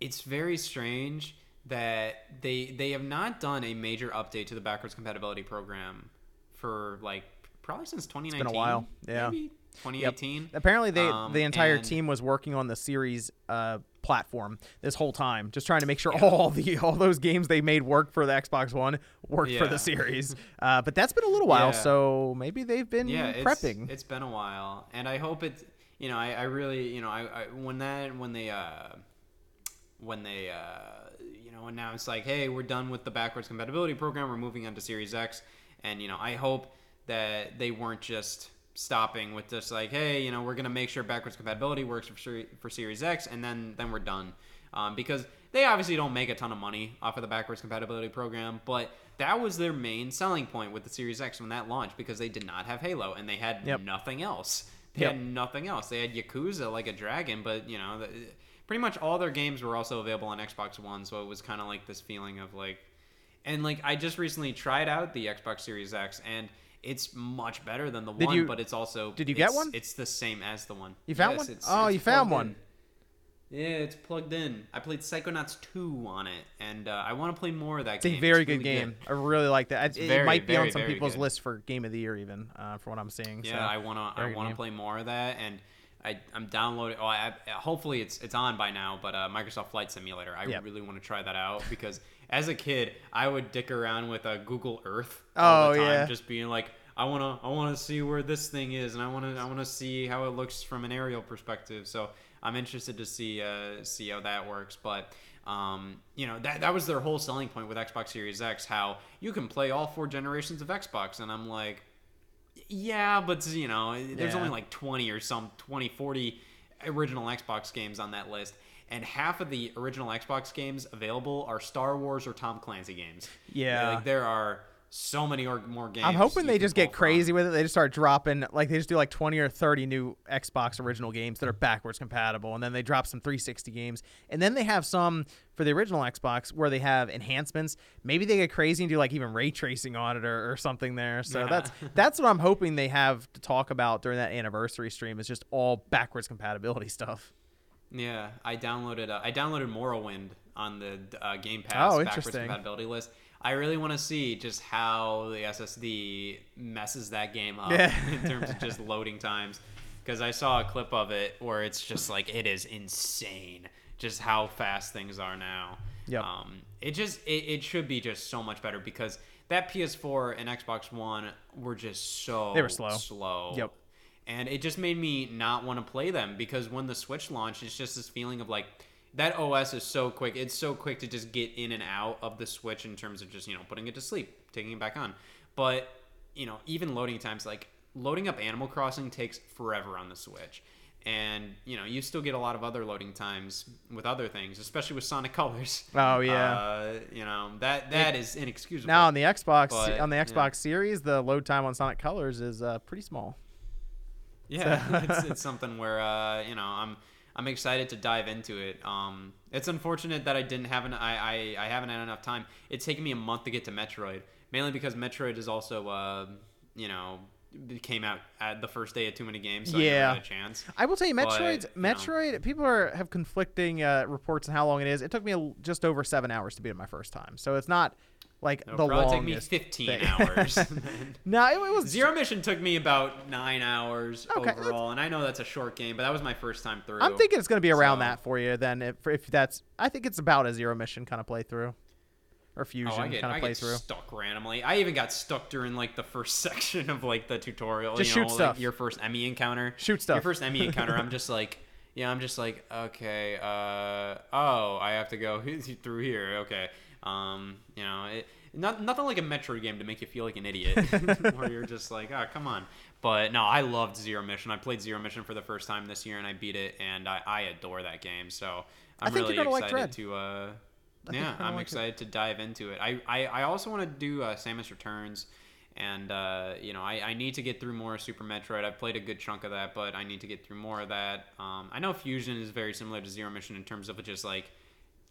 it's very strange that they they have not done a major update to the backwards compatibility program for like probably since 2019. been a while, yeah. maybe 2018. Apparently, they Um, the entire team was working on the series uh, platform this whole time, just trying to make sure all the all those games they made work for the Xbox One worked for the series. Uh, but that's been a little while, Yeah. so maybe they've been yeah, it's, prepping. It's been a while, and I hope it's You know, I, I really, you know, I, I when that when they uh when they uh you know announced like, hey, we're done with the backwards compatibility program, we're moving on to Series X, and you know, I hope that they weren't just stopping with just like, hey, you know, we're gonna make sure backwards compatibility works for for Series X, and then then we're done, um, because they obviously don't make a ton of money off of the backwards compatibility program, but that was their main selling point with the Series X when that launched because they did not have Halo and they had Yep. nothing else. They Yep. had nothing else. They had Yakuza like a dragon, but you know, the, pretty much all their games were also available on Xbox One, so it was kind of like this feeling of like, and like I just recently tried out the Xbox Series X and. It's much better than the Did one, you- but it's also did you get one? It's the same as the one. You found Yes, one? it's- Oh, it's you found one. in. Yeah, it's plugged in. I played Psychonauts 2 on it, and uh, I want to play more of that It's a game. very good really game. I really like that. It's it very, might be on some people's good. list for game of the year, even uh, for what I'm seeing. Yeah, so. I want to. I want to game. play more of that, and I, I'm downloading. Oh, I, I- hopefully it's it's on by now. But uh, Microsoft Flight Simulator, I Yep. really want to try that out because as a kid, I would dick around with a Google Earth all the Oh, time, yeah. just being like, I wanna I wanna see where this thing is, and I wanna I wanna see how it looks from an aerial perspective. So I'm interested to see uh, see how that works, but. Um, you know that that was their whole selling point with Xbox Series X, how you can play all four generations of Xbox, and I'm like, yeah, but you know, there's Yeah. only like 20 or some 20, 40 original Xbox games on that list. And half of the original Xbox games available are Star Wars or Tom Clancy games. Yeah. Like there are so many or more games. I'm hoping they just get from. crazy with it. They just start dropping like they just do like 20 or 30 new Xbox original games that are backwards compatible, and then they drop some 360 games, and then they have some for the original Xbox where they have enhancements. Maybe they get crazy and do like even ray tracing on it or, or something there. So Yeah. that's [laughs] that's what I'm hoping they have to talk about during that anniversary stream is just all backwards compatibility stuff. Yeah, I downloaded uh, I downloaded Morrowind on the uh, Game Pass Oh, backwards compatibility list. I really want to see just how the SSD messes that game up Yeah. [laughs] in terms of just [laughs] loading times. Because I saw a clip of it where it's just like it is insane just how fast things are now. Yep. Um, it just it, it should be just so much better because that PS4 and Xbox One were just so They were slow. slow. Yep. And it just made me not want to play them because when the Switch launched, it's just this feeling of like that OS is so quick. It's so quick to just get in and out of the Switch in terms of just, you know, putting it to sleep, taking it back on. But, you know, even loading times, like loading up Animal Crossing takes forever on the Switch. And, you know, you still get a lot of other loading times with other things, especially with Sonic [laughs] Colors. Oh, yeah. Uh, you know, that that is inexcusable. Now on the Xbox But, on the yeah. Xbox Series, the load time on Sonic Colors is uh, pretty small. Yeah, [laughs] it's, it's [laughs] something where uh, you know I'm I'm excited to dive into it. Um, it's unfortunate that I didn't have an I, I I haven't had enough time. It's taken me a month to get to Metroid, mainly because Metroid is also uh, you know came out at the first day of too many games, so I Yeah. never had a chance. I will tell you, But, Metroid's know. Metroid. People are have conflicting uh, reports on how long it is. It took me a, just over seven hours to beat it my first time, so it's not like It'll the probably longest. take me 15 thing. hours. [laughs] no, it, it was Zero Mission took me about nine hours Okay, overall, and I know that's a short game, but that was my first time through. I'm thinking it's going to be around So- that for you. Then, if, if that's, I think it's about a zero mission kind of playthrough, or fusion Oh, I get, kind I of get playthrough. stuck randomly. I even got stuck during like the first [laughs] section of like the tutorial. Just you know, shoot like, stuff. your first E.M.M.I. encounter. Shoot stuff. Your first E.M.M.I. [laughs] encounter. I'm just like, yeah, I'm just like, okay, uh, oh, I have to go through here. Okay, um, you know, it, not nothing like a Metroid game to make you feel like an idiot, [laughs] where you're just like, oh, come on. But no, I loved Zero Mission. I played Zero Mission for the first time this year, and I beat it, and I, I adore that game. So I'm really gonna like excited to. Uh, yeah, I'm like it. excited to dive into it. I, I, I also want to do uh, Samus Returns, and uh, you know I, I need to get through more Super Metroid. I've played a good chunk of that, but I need to get through more of that. Um, I know Fusion is very similar to Zero Mission in terms of just like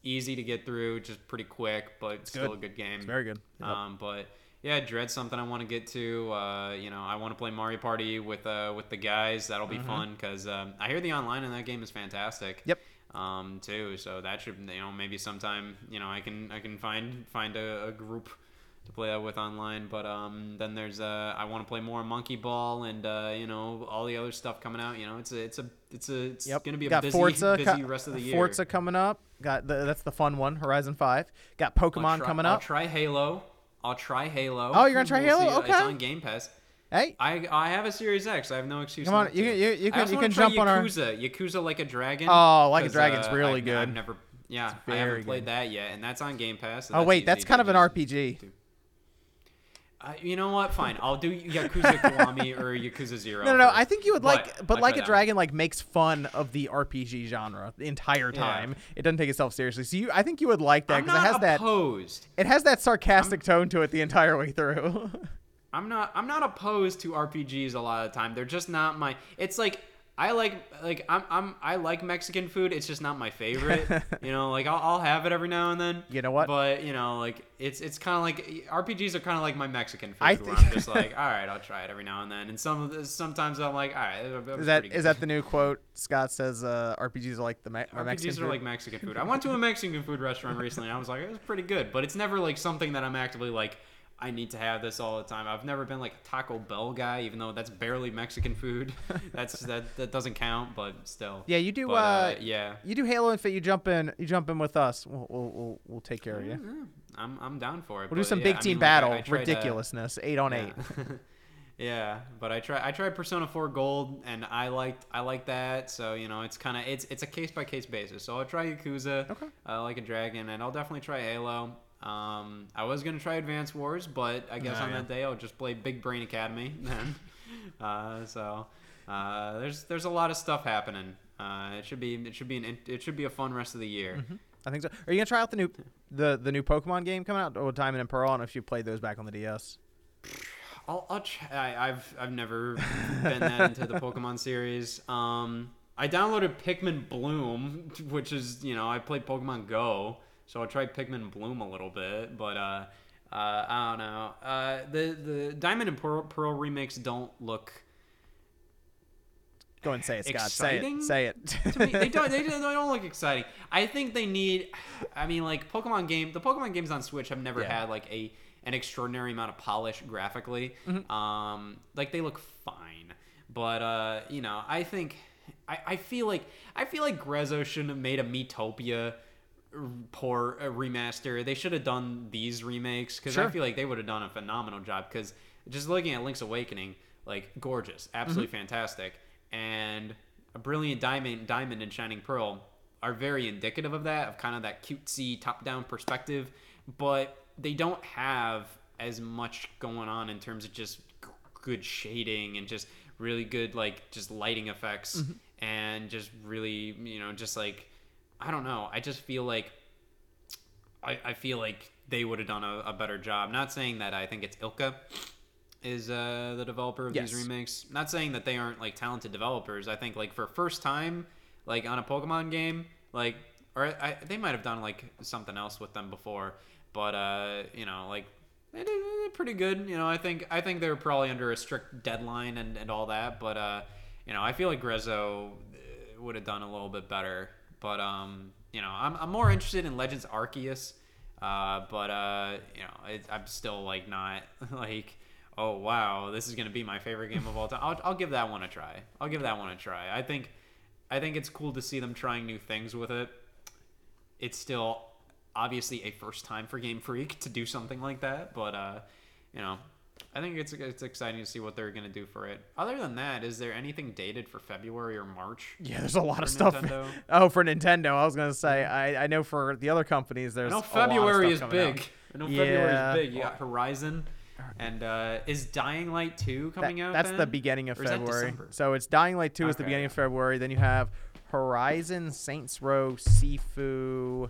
easy to get through, just pretty quick, but still good. a good game. It's very good. Yep. Um, but yeah, Dread's something I want to get to. Uh, you know, I want to play Mario Party with uh, with the guys. That'll be fun because um, I hear the online in that game is fantastic. Yep. Um, too. So that should you know maybe sometime you know I can I can find find a, a group to play that with online. But um, then there's uh, I want to play more Monkey Ball and uh, you know all the other stuff coming out. You know, it's a it's a it's a it's Yep. gonna be a Got busy Forza, busy rest of the year. Forza coming up. Got the, that's the fun one. Horizon Five. Got Pokemon try- coming up. I'll try Halo. I'll try Halo. Oh, you're gonna try We'll Halo? see. It's on Game Pass. hey, I I have a Series X. I have no excuse. Come on, you can- you- you can- you can jump on our- Yakuza. Yakuza like a dragon. Oh, Like a Dragon's uh, really I've, good. I've never. Yeah, I haven't played good. that yet, and that's on Game Pass. so oh wait, that's kind of an RPG. Uh, you know what? Fine, I'll do Yakuza [laughs] Kiwami or Yakuza Zero. No, no, no. I think you would But like, but I'd like a dragon, like makes fun of the RPG genre the entire Yeah. time. It doesn't take itself seriously. So you, I think you would like that because it has that, opposed. it has that sarcastic tone to it the entire way through. I'm not I'm not opposed to RPGs a lot of the time. They're just not my it's like I like like I'm I'm I like Mexican food. It's just not my favorite. [laughs] you know, like I'll, I'll have it every now and then. You know what? But you know, like it's it's kind of like RPGs are kind of like my Mexican food. I where think- I'm just like, [laughs] all right, I'll try it every now and then. And some of the, sometimes I'm like, all right, that is that is that the new quote? Scott says uh, RPGs are like the Me- RPGs Mexican are food. like Mexican food. I went to a Mexican food restaurant recently. And I was like, it was pretty good, but it's never like something that I'm actively like. I need to have this all the time. I've never been like a Taco Bell guy, even though that's barely Mexican food. [laughs] That's that that doesn't count, but still. yeah, you do. But, uh, uh, yeah. You do Halo Infinite. You jump in. You jump in with us. We'll we'll, we'll, we'll take care of you. I'm I'm down for it. We'll do some yeah, big I team mean, battle. Uh, ridiculousness. eight on yeah. eight. [laughs] yeah, but I try I tried Persona 4 Gold and I liked I like that. So you know it's kind of it's it's a case by case basis. So I'll try Yakuza, Okay. uh, like a dragon, and I'll definitely try Halo. Um, I was gonna try Advance Wars, but I guess Oh, on yeah. that day I'll just play Big Brain Academy [laughs] then. uh, so uh, there's there's a lot of stuff happening. Uh, it should be it should be an it should be a fun rest of the year. Mm-hmm. I think so. Are you gonna try out the new the the new Pokemon game coming out? Oh, Diamond and Pearl. I don't know if you played those back on the DS. [sighs] I'll, I'll try. I've I've never been that [laughs] into the Pokemon series. Um, I downloaded Pikmin Bloom, [laughs] which is you know I played Pokemon Go, so I'll try Pikmin Bloom a little bit, but uh, uh I don't know. Uh, the the Diamond and Pearl, Pearl remakes don't look Go and say it, Scott. Exciting? Say it. Say it. to me, they don't they, [laughs] don't- they don't look exciting. I think they need. I mean, like Pokemon game, the Pokemon games on Switch have never Yeah. had like a an extraordinary amount of polish graphically. Mm-hmm. Um, like they look fine, but uh, you know, I think I, I feel like I feel like Grezzo shouldn't have made a Miitopia poor uh, remaster. They should have done these remakes because I feel like they would have done a phenomenal job. Because just looking at Link's Awakening, like gorgeous, absolutely Mm-hmm. fantastic, and a brilliant diamond, diamond and shining pearl are very indicative of that, of kind of that cutesy top-down perspective, but they don't have as much going on in terms of just good shading and just really good like just lighting effects and just really you know just like I don't know. I just feel like I, I feel like they would have done a, a better job. Not saying that I think it's ILCA is uh, the developer of Yes. these remakes. Not saying that they aren't like talented developers. I think like for first time, like on a Pokemon game, like or I, they might have done like something else with them before, but uh, you know, like they did, pretty good. You know, I think I think they were probably under a strict deadline and, and all that, but uh, you know, I feel like Grezzo uh, would have done a little bit better. But um, you know, I'm, I'm more interested in Legends Arceus. Uh, but uh, you know, it, I'm still like not [laughs] like, oh wow, this is gonna be my favorite game of all time. I'll, I'll give that one a try. I'll give that one a try. I think, I think it's cool to see them trying new things with it. It's still obviously a first time for Game Freak to do something like that, but uh, you know, I think it's it's exciting to see what they're gonna do for it. Other than that, is there anything dated for February or March? Yeah, there's a lot of stuff. Nintendo? [laughs] Oh, for Nintendo, I was gonna say. I, I know for the other companies, I there's know a lot of February is coming out. big. I know February is big. You got Horizon, and uh, is Dying Light two That- coming out? that's the beginning of that February. So it's Dying Light 2 is the beginning of February. Then you have Horizon, Saints Row, Sifu,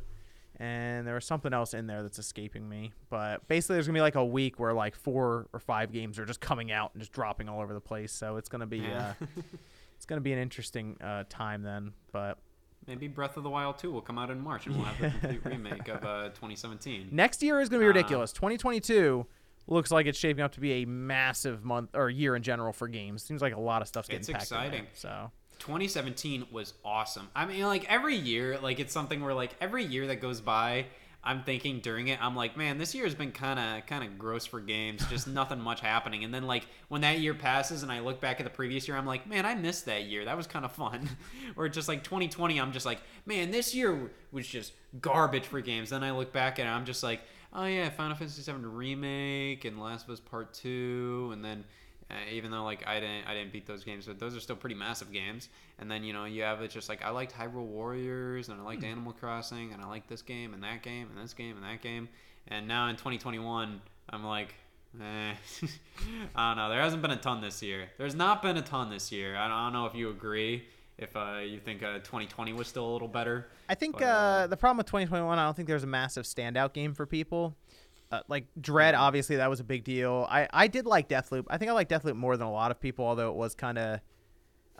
and there was something else in there that's escaping me. But basically, there's gonna be like a week where like four or five games are just coming out and just dropping all over the place. So it's gonna be Yeah. uh, [laughs] it's gonna be an interesting uh, time then. But Maybe Breath of the Wild 2 will come out in March and we'll have the [laughs] complete remake of uh, 2017. next year is gonna be ridiculous. 2022 looks like it's shaping up to be a massive month or year in general for games. Seems like a lot of stuff's getting It's packed in there, exciting. so 2017 was awesome. I mean, like every year, like it's something where like every year that goes by, I'm thinking during it, I'm like, man, this year has been kind of kind of gross for games. Just nothing much happening. And then like when that year passes and I look back at the previous year, I'm like, man, I missed that year. That was kind of fun. [laughs] or just like 2020, I'm just like, man, this year was just garbage for games. Then I look back at it, I'm just like, oh yeah, Final Fantasy VII remake and Last of Us Part Two, and then. Uh, even though like I didn't I didn't beat those games, but those are still pretty massive games. And then you know you have it just like I liked Hyrule Warriors and I liked Animal Crossing and I liked this game and that game and this game and that game. And now in 2021, I'm like, eh, [laughs] I don't know. There hasn't been a ton this year. There's not been a ton this year. I don't, I don't know if you agree. If uh, you think uh, 2020 was still a little better. I think But, uh, uh, the problem with 2021, I don't think there's a massive standout game for people. Uh, like Dread, obviously that was a big deal. I, I did like Deathloop. I think I like Deathloop more than a lot of people, although it was kind of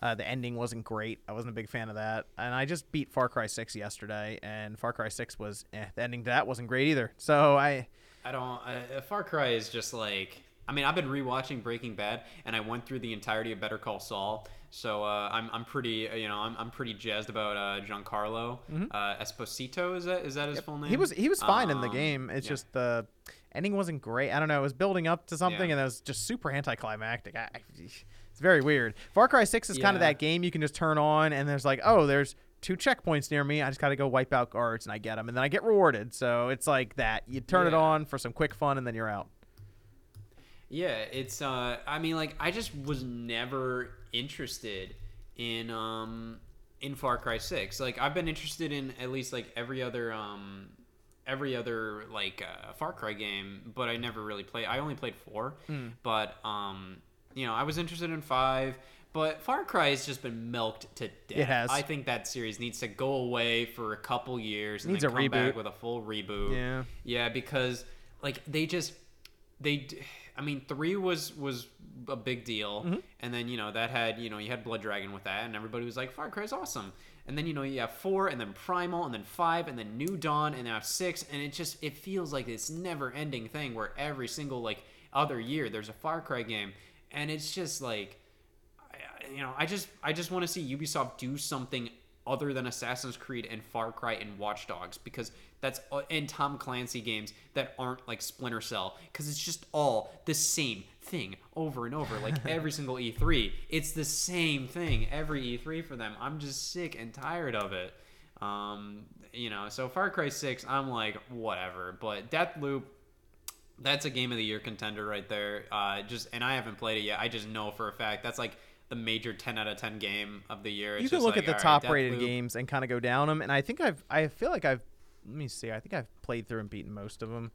uh, the ending wasn't great. I wasn't a big fan of that. And I just beat Far Cry 6 yesterday, and Far Cry 6 was eh, the ending to that wasn't great either. So I I don't. Uh, Far Cry is just like. I mean, I've been rewatching Breaking Bad, and I went through the entirety of Better Call Saul. So uh, I'm, I'm pretty, uh, you know, I'm, I'm pretty jazzed about uh, Giancarlo uh, Esposito. Is that is that his full name? he was he was fine in the Um, game. It's yeah. just the ending wasn't great. I don't know. It was building up to something, Yeah. and it was just super anticlimactic. I, it's very weird. Far Cry Six is kind of that game you can just turn on, and there's like, oh, there's two checkpoints near me. I just got to go wipe out guards, and I get them, and then I get rewarded. So it's like that. You turn it on for some quick fun, and then you're out. Yeah, it's. Uh, I mean, like, I just was never interested in um in Far Cry Six. Like, I've been interested in at least like every other um every other like uh, Far Cry game, but I never really played. I only played four, but um you know I was interested in five, But Far Cry has just been milked to death. It has. I think that series needs to go away for a couple years and Needs then a come back reboot. with a full reboot. Yeah. Yeah, because like they just they I mean 3 was was a big deal Mm-hmm. and then you know that had you know you had Blood Dragon with that and everybody was like Far Cry's awesome. And then you know you have 4 and then Primal and then 5 and then New Dawn and now 6 and it just it feels like this never-ending thing where every single like other year there's a Far Cry game and it's just like you know, I just I just want to see Ubisoft do something other than Assassin's Creed and Far Cry and Watch Dogs because that's uh, and Tom Clancy games that aren't like Splinter Cell because it's just all the same thing over and over like [laughs] every single E3 it's the same thing every E3 for them I'm just sick and tired of it um you know so Far Cry 6 I'm like whatever but Deathloop that's a game of the year contender right there. Uh, just and I haven't played it yet. I just know for a fact that's like the major 10 out of 10 game of the year. It's you can look like, at the all right, top rated Deathloop- games and kind of go down them, and I think I've I feel like I've let me see, I think I've played through and beaten most of them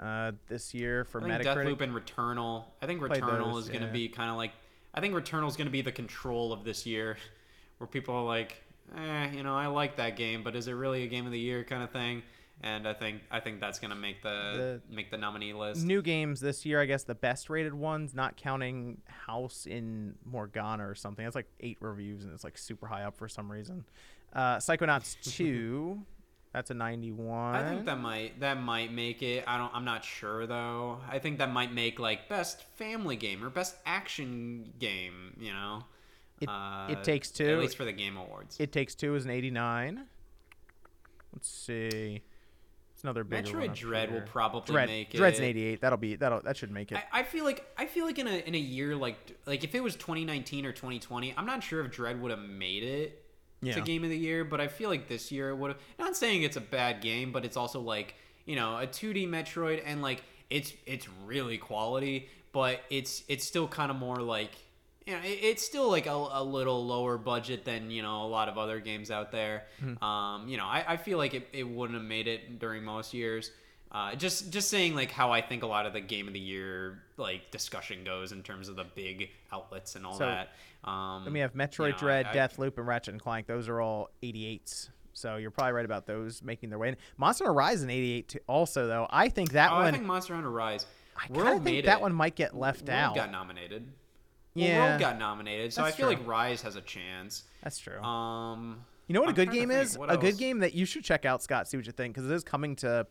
uh, this year for I think Metacritic. Deathloop and Returnal. I think Played Returnal those, is going to yeah. be kind of like I think Returnal is going to be the control of this year, [laughs] where people are like, eh, you know, I like that game, but is it really a game of the year kind of thing? And I think I think that's going to make the, make the nominee list. New games this year, I guess the best rated ones, not counting House in Morgana or something. That's like eight reviews and it's like super high up for some reason. Uh, Psychonauts [laughs] 2, that's a 91. I think that might that might make it. I don't. I'm not sure though. I think that might make like best family game or best action game. You know, It- uh, It Takes Two. At least for the Game Awards. It Takes Two is an 89. Let's see. It's another big Metroid Dread will probably Dread, make it. Dread's an 88. That'll be that'll that should make it. I, I feel like I feel like in a in a year like like if it was 2019 or 2020, I'm not sure if Dread would have made it Yeah. to Game of the Year, but I feel like this year it would have. Not saying it's a bad game, but it's also like you know a 2D Metroid and like it's it's really quality, but it's it's still kind of more like you know it, it's still like a, a little lower budget than you know a lot of other games out there. Um, you know I, I feel like it, it wouldn't have made it during most years. Uh, just just saying like how I think a lot of the game of the year like discussion goes in terms of the big outlets and all So, that. Um, Then we have Metroid you know, Dread, I- I- Deathloop, and Ratchet and Clank. Those are all 88s. So you're probably right about those making their way in. Monster Hunter Rise in 88 too, also though. I think that oh, one I think Monster Hunter Rise. I kind of think that it. one might get left World out. got nominated. Well, Yeah. World got nominated, so That's I feel true. like Rise has a chance. That's true. Um, you know what a I'm good game is? A good game that you should check out, Scott. See what you think, because it is coming to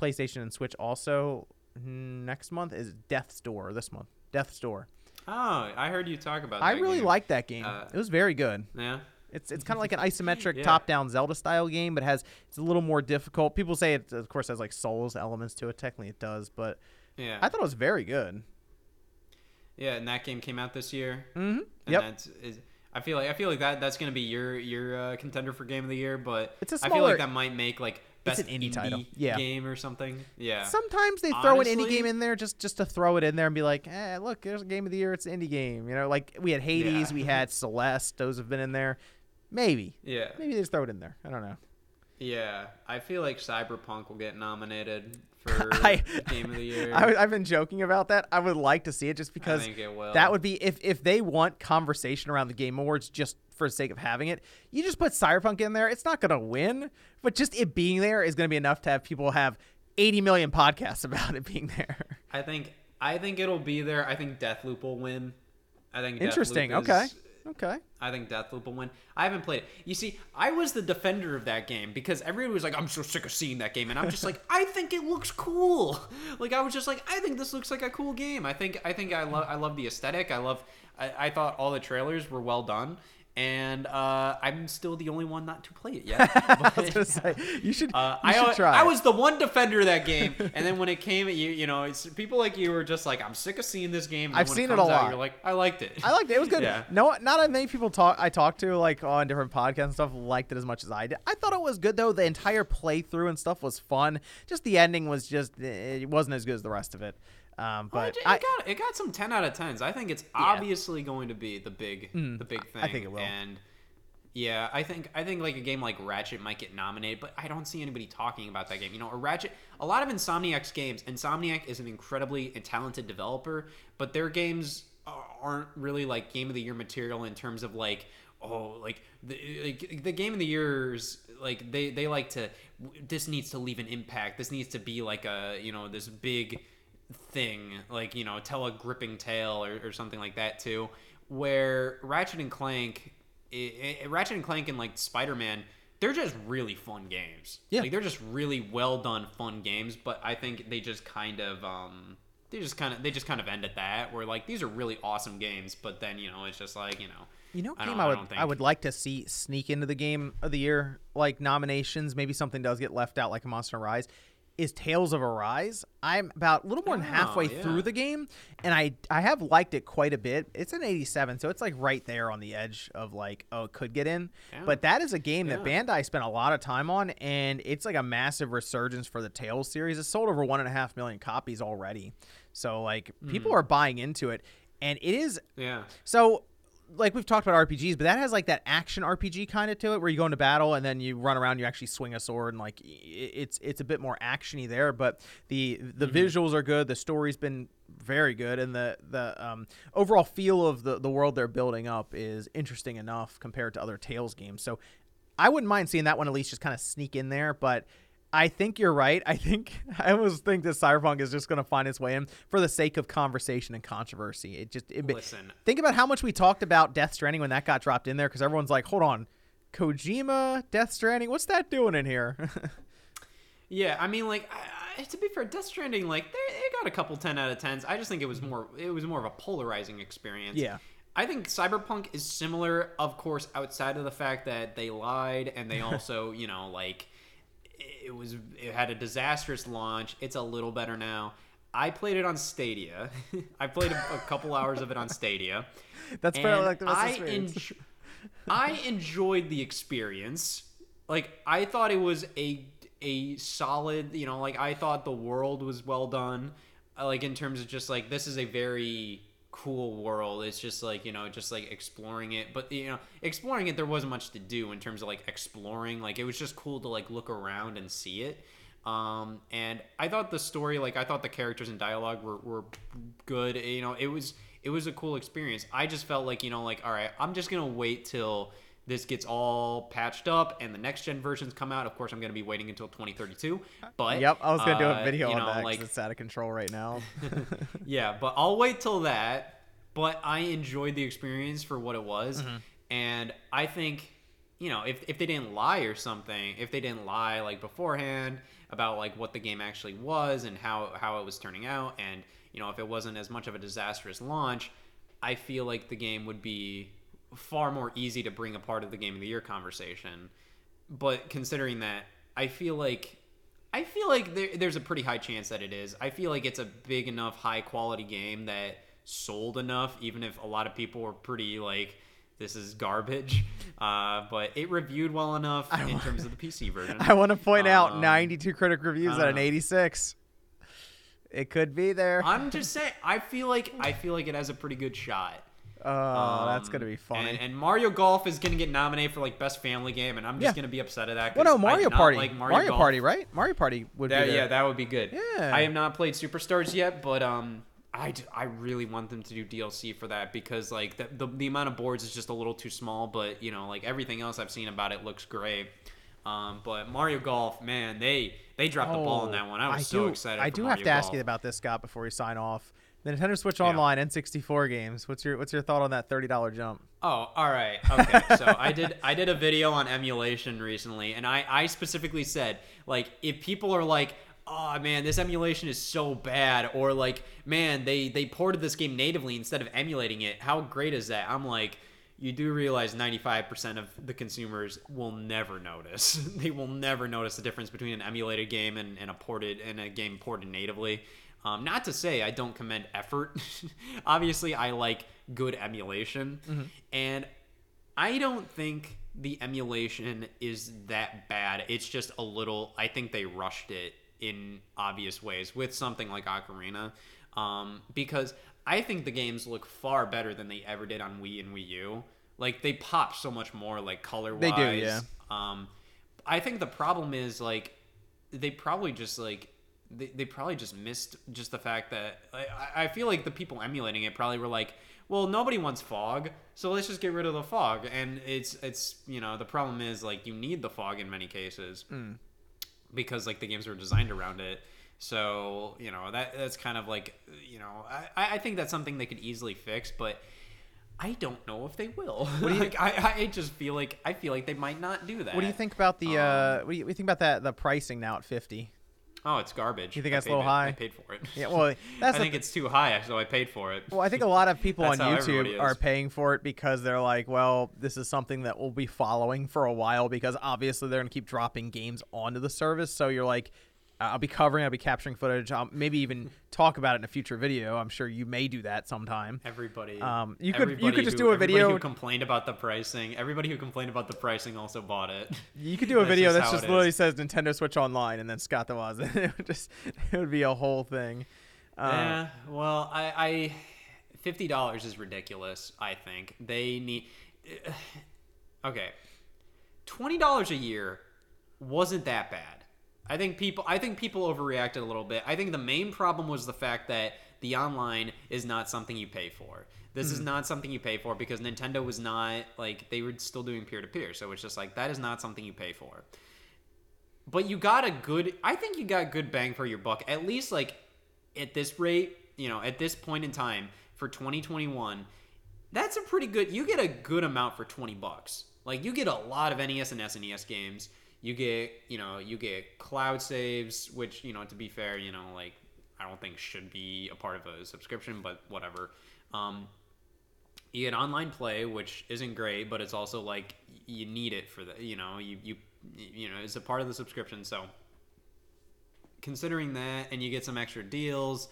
PlayStation and Switch also next month. Is Death's Door this month? Death's Door. Oh, I heard you talk about. I really game. liked that game. Uh, it was very good. Yeah. It's it's kind of like an isometric Yeah. top-down Zelda style game, but has it's a little more difficult. People say it, of course, has like Souls elements to it. Technically, it does, but Yeah. I thought it was very good. yeah, and that game came out this year. Mm-hmm. And Yep. That's, is, I feel like I feel like that that's gonna be your your uh, contender for game of the year, but It's a I feel like that might make like It's an indie title. Yeah. game or something. Yeah. Sometimes they throw an indie game in there just just to throw it in there and be like, eh, look, there's a game of the year. It's an indie game. You know, like we had Hades, Yeah. we had Celeste. Those have been in there. Maybe, yeah. maybe they just throw it in there. I don't know. Yeah. I feel like Cyberpunk will get nominated for [laughs] I- game of the [laughs] year. I, I've been joking about that. I would like to see it just because it that would be if if they want conversation around the Game Awards just for the sake of having it. You just put Cyberpunk in there. It's not gonna win, but just it being there is gonna be enough to have people have 80 million podcasts [laughs] about it being there. I think I think it'll be there. I think Deathloop will win. I think Deathloop Interesting. is- Okay. I think Deathloop will win. I haven't played it. You see, I was the defender of that game because everyone was like, "I'm so sick of seeing that game," and I'm just like, [laughs] "I think it looks cool." Like I was just like, "I think this looks like a cool game." I think I think I love I love the aesthetic. I love. I, I thought all the trailers were well done, and uh, I'm still the only one not to play it yet. [laughs] I was gonna say you should. uh, you I, should try. I was the one defender of that game, [laughs] and then when it came, you you know, it's, people like you were just like, "I'm sick of seeing this game." And I've seen it comes a out, lot. You're like, "I liked it." I liked it. It was good. Yeah. No, not that many people talk. I talked to like on different podcasts and stuff liked it as much as I did. I thought it was good though. The entire playthrough and stuff was fun. Just the ending was just it wasn't as good as the rest of it. Um, Well, but it, it I, got it got some ten out of tens. I think it's obviously going to be the big the big thing. Mm, I think it will. And yeah, I think I think like a game like Ratchet might get nominated, but I don't see anybody talking about that game. You know, a Ratchet. A lot of Insomniac's games. Insomniac is an incredibly talented developer, but their games are, aren't really like game of the year material in terms of like oh like the like the game of the years like they they like to this needs to leave an impact. This needs to be like a you know this big thing like you know tell a gripping tale or, or something like that too. Where Ratchet and Clank, i i Ratchet and Clank and like Spider Man they're just really fun games. Yeah. Like they're just really well done fun games, but I think they just kind of um they just kind of they just kind of end at that where like these are really awesome games, but then you know it's just like, you know, You know, I game I, I would don't think- I would like to see sneak into the game of the year like nominations. Maybe something does get left out, like a Monster Rise. Is Tales of Arise? I'm about a little more than Oh, halfway yeah. through the game, and I I have liked it quite a bit. It's an 87, so it's like right there on the edge of like oh it could get in. Yeah. But that is a game that Bandai spent a lot of time on, and it's like a massive resurgence for the Tales series. It's sold over one and a half million copies already, so like Hmm. people are buying into it, and it is yeah. so, like we've talked about RPGs, but that has like that action RPG kind of to it, where you go into battle and then you run around, you actually swing a sword, and like it's it's a bit more actiony there. But the the visuals are good, the story's been very good, and the the um, overall feel of the the world they're building up is interesting enough compared to other Tales games. So, I wouldn't mind seeing that one at least just kind of sneak in there, but. I think you're right. I think [laughs] I almost think that Cyberpunk is just going to find its way in for the sake of conversation and controversy. It just it, Listen. Think about how much we talked about Death Stranding when that got dropped in there because everyone's like, hold on, Kojima, Death Stranding, what's that doing in here? [laughs] Yeah, I mean, like I, I, to be fair, Death Stranding, like they they got a couple ten out of tens. I just think it was more it was more of a polarizing experience. Yeah. I think Cyberpunk is similar, of course, outside of the fact that they lied and they [laughs] also, you know, like it was it had a disastrous launch. It's a little better now. I played it on Stadia. [laughs] I played a, a couple hours of it on Stadia. That's fairly And like the best I I enjoyed the experience. Like I thought it was a a solid, you know, like I thought the world was well done. uh, Like in terms of just like this is a very cool world. It's just like, you know, just like exploring it. But you know, exploring it there wasn't much to do in terms of like exploring. Like it was just cool to like look around and see it. Um, and I thought the story, like I thought the characters and dialogue were, were good. You know, it was it was a cool experience. I just felt like you know, like all right, I'm just gonna wait till this gets all patched up and the next gen versions come out. Of course, I'm gonna be waiting until 2032. But yep, I was gonna do uh, a video you on know, that Like, it's out of control right now. [laughs] [laughs] yeah, but I'll wait till that. But I enjoyed the experience for what it was, Mm-hmm. and I think you know if if they didn't lie or something, if they didn't lie like beforehand about like what the game actually was and how how it was turning out, and you know if it wasn't as much of a disastrous launch, I feel like the game would be far more easy to bring a part of the game of the year conversation. But considering that, I feel like I feel like there, there's a pretty high chance that it is. I feel like it's a big enough, high quality game that sold enough, even if a lot of people were pretty like, this is garbage. Uh, but it reviewed well enough in terms of the PC version. [laughs] I want to point out Um, 92 critic reviews I at an 86. It could be there. I'm just saying, I feel like I [laughs] feel like it has a pretty good shot. Oh, that's Um, gonna be fun. And, and Mario Golf is gonna get nominated for like best family game, and I'm just Yeah. gonna be upset at that. well, no, Mario Party. like Mario, Mario, Party, right? Mario Party would That, be yeah, that would be good. Yeah. I have not played Superstars yet, but um, I, I really want them to do DLC for that because like the, the the amount of boards is just a little too small. But you know, like everything else I've seen about it looks great. Um, but Mario Golf, man, they they dropped the ball on that one. I was so Oh, do, excited. I do Mario have to ask you about this, Scott, before we sign off. The Nintendo Switch Yeah. Online N64 games. What's your What's your thought on that thirty dollar jump? Oh, all right. Okay. So I did I did a video on emulation recently and I I specifically said like if people are like Oh man, this emulation is so bad or like man, they they ported this game natively instead of emulating it. How great is that? I'm like you do realize 95% of the consumers will never notice. [laughs] they will never notice the difference between an emulated game and, and a ported and a game ported natively. Um, not to say I don't commend effort. [laughs] Obviously, I like good emulation, and I don't think the emulation is that bad. It's just a little. I think they rushed it in obvious ways with something like Ocarina, um, because I think the games look far better than they ever did on Wii and Wii U. Like they pop so much more, like color wise. They do, yeah. Um, I think the problem is like they probably just like they, they probably just missed just the fact that I, I feel like the people emulating it probably were like, well, nobody wants fog, so let's just get rid of the fog. And it's it's you know the problem is like you need the fog in many cases because like the games were designed around it. So you know that that's kind of like you know I, I think that's something they could easily fix, but I don't know if they will. do you- [laughs] like I, I just feel like I feel like they might not do that. What do you think about the? uh, what, do you, what do you think about that? The pricing now at fifty. Oh, it's garbage. You think I that's a little it- high? I paid for it. Yeah, well, [laughs] that's I think it's too high, so I paid for it. Well, I think a lot of people on That's how everybody YouTube are paying for it because they're like, well, this is something that we'll be following for a while because obviously they're going to keep dropping games onto the service. So you're like, I'll be covering, I'll be capturing footage, I'll maybe even [laughs] talk about it in a future video. I'm sure you may do that sometime. Everybody. Um, you could- you could just who- do a everybody video- Who complained about the pricing? Everybody who complained about the pricing also bought it. [laughs] You could do a video that just literally is. says Nintendo Switch Online and then Scott The Woz. [laughs] it would just, it would be a whole thing. Uh, Yeah. Well, I, I fifty dollars is ridiculous. I think they need. [sighs] Okay, twenty dollars a year wasn't that bad. I think people. I think people overreacted a little bit. I think the main problem was the fact that the online is not something you pay for. This is hmm. not something you pay for because Nintendo was not like they were still doing peer to peer. So it's just like that is not something you pay for. But you got a good. I think you got good bang for your buck. At least like at this rate, you know, at this point in time for 2021, that's a pretty good. You get a good amount for 20 bucks. Like you get a lot of NES and SNES games. You get, you know, you get cloud saves, which you know, to be fair, you know, like I don't think should be a part of a subscription, but whatever. Um, you get online play, which isn't great, but it's also like you need it for the, you know, you you you know, it's a part of the subscription. So considering that, and you get some extra deals,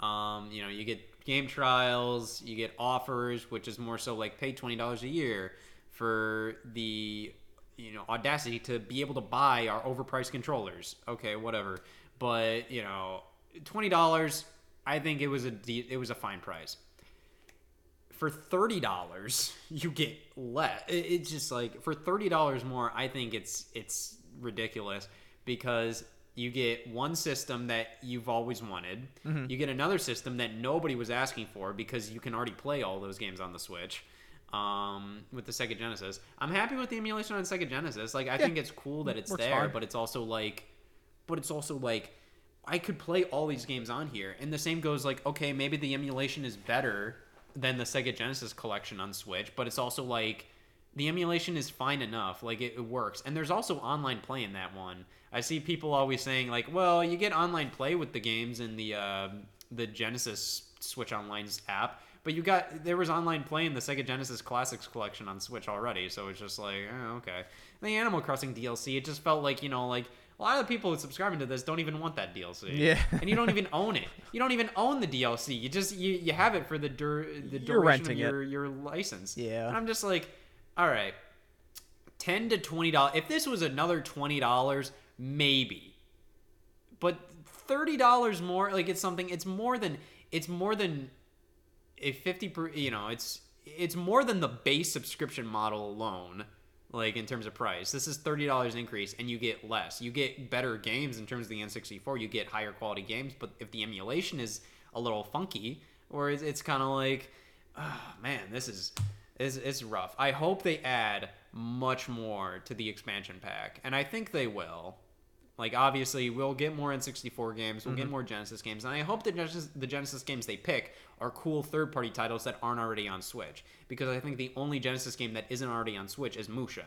um, you know, you get game trials, you get offers, which is more so like pay twenty dollars a year for the you know audacity to be able to buy our overpriced controllers. Okay, whatever, but you know, twenty dollars. I think it was a de- it was a fine price for thirty dollars [laughs] you get less. It's just like for thirty dollars more, I think it's it's ridiculous because you get one system that you've always wanted. Mm-hmm. You get another system that nobody was asking for because you can already play all those games on the Switch. Um, with the Sega Genesis, I'm happy with the emulation on Sega Genesis. Like, I think it's cool that it's Works there, fine. but it's also like, but it's also like, I could play all these games on here. And the same goes like, okay, maybe the emulation is better than the Sega Genesis collection on Switch, but it's also like the emulation is fine enough. Like it, it works. And there's also online play in that one. I see people always saying like, well, you get online play with the games in the uh, the Genesis Switch Online's app. But you got there was online play in the Sega Genesis Classics collection on Switch already, so it's just like, oh, okay. The Animal Crossing DLC, it just felt like you know, like a lot of the people subscribing to this don't even want that DLC. Yeah. and you don't even own it. You don't even own the DLC. You just you, you have it for the dur- the You're duration of your your license. Yeah. And I'm just like, all right, ten to twenty dollars. If this was another twenty dollars, maybe. But thirty dollars more, like it's something. It's more than it's more than a fifty per. You know, it's it's more than the base subscription model alone. Like in terms of price, this is thirty dollars increase, and you get less. You get better games in terms of the N64. You get higher quality games, but if the emulation is a little funky, or it's, it's kind of like, oh, man, this is it's, it's rough. I hope they add much more to the expansion pack, and I think they will. Like obviously, we'll get more N64 games, we'll get mm-hmm. more Genesis games, and I hope the Genesis the Genesis games they pick are cool third party titles that aren't already on Switch. Because I think the only Genesis game that isn't already on Switch is Musha.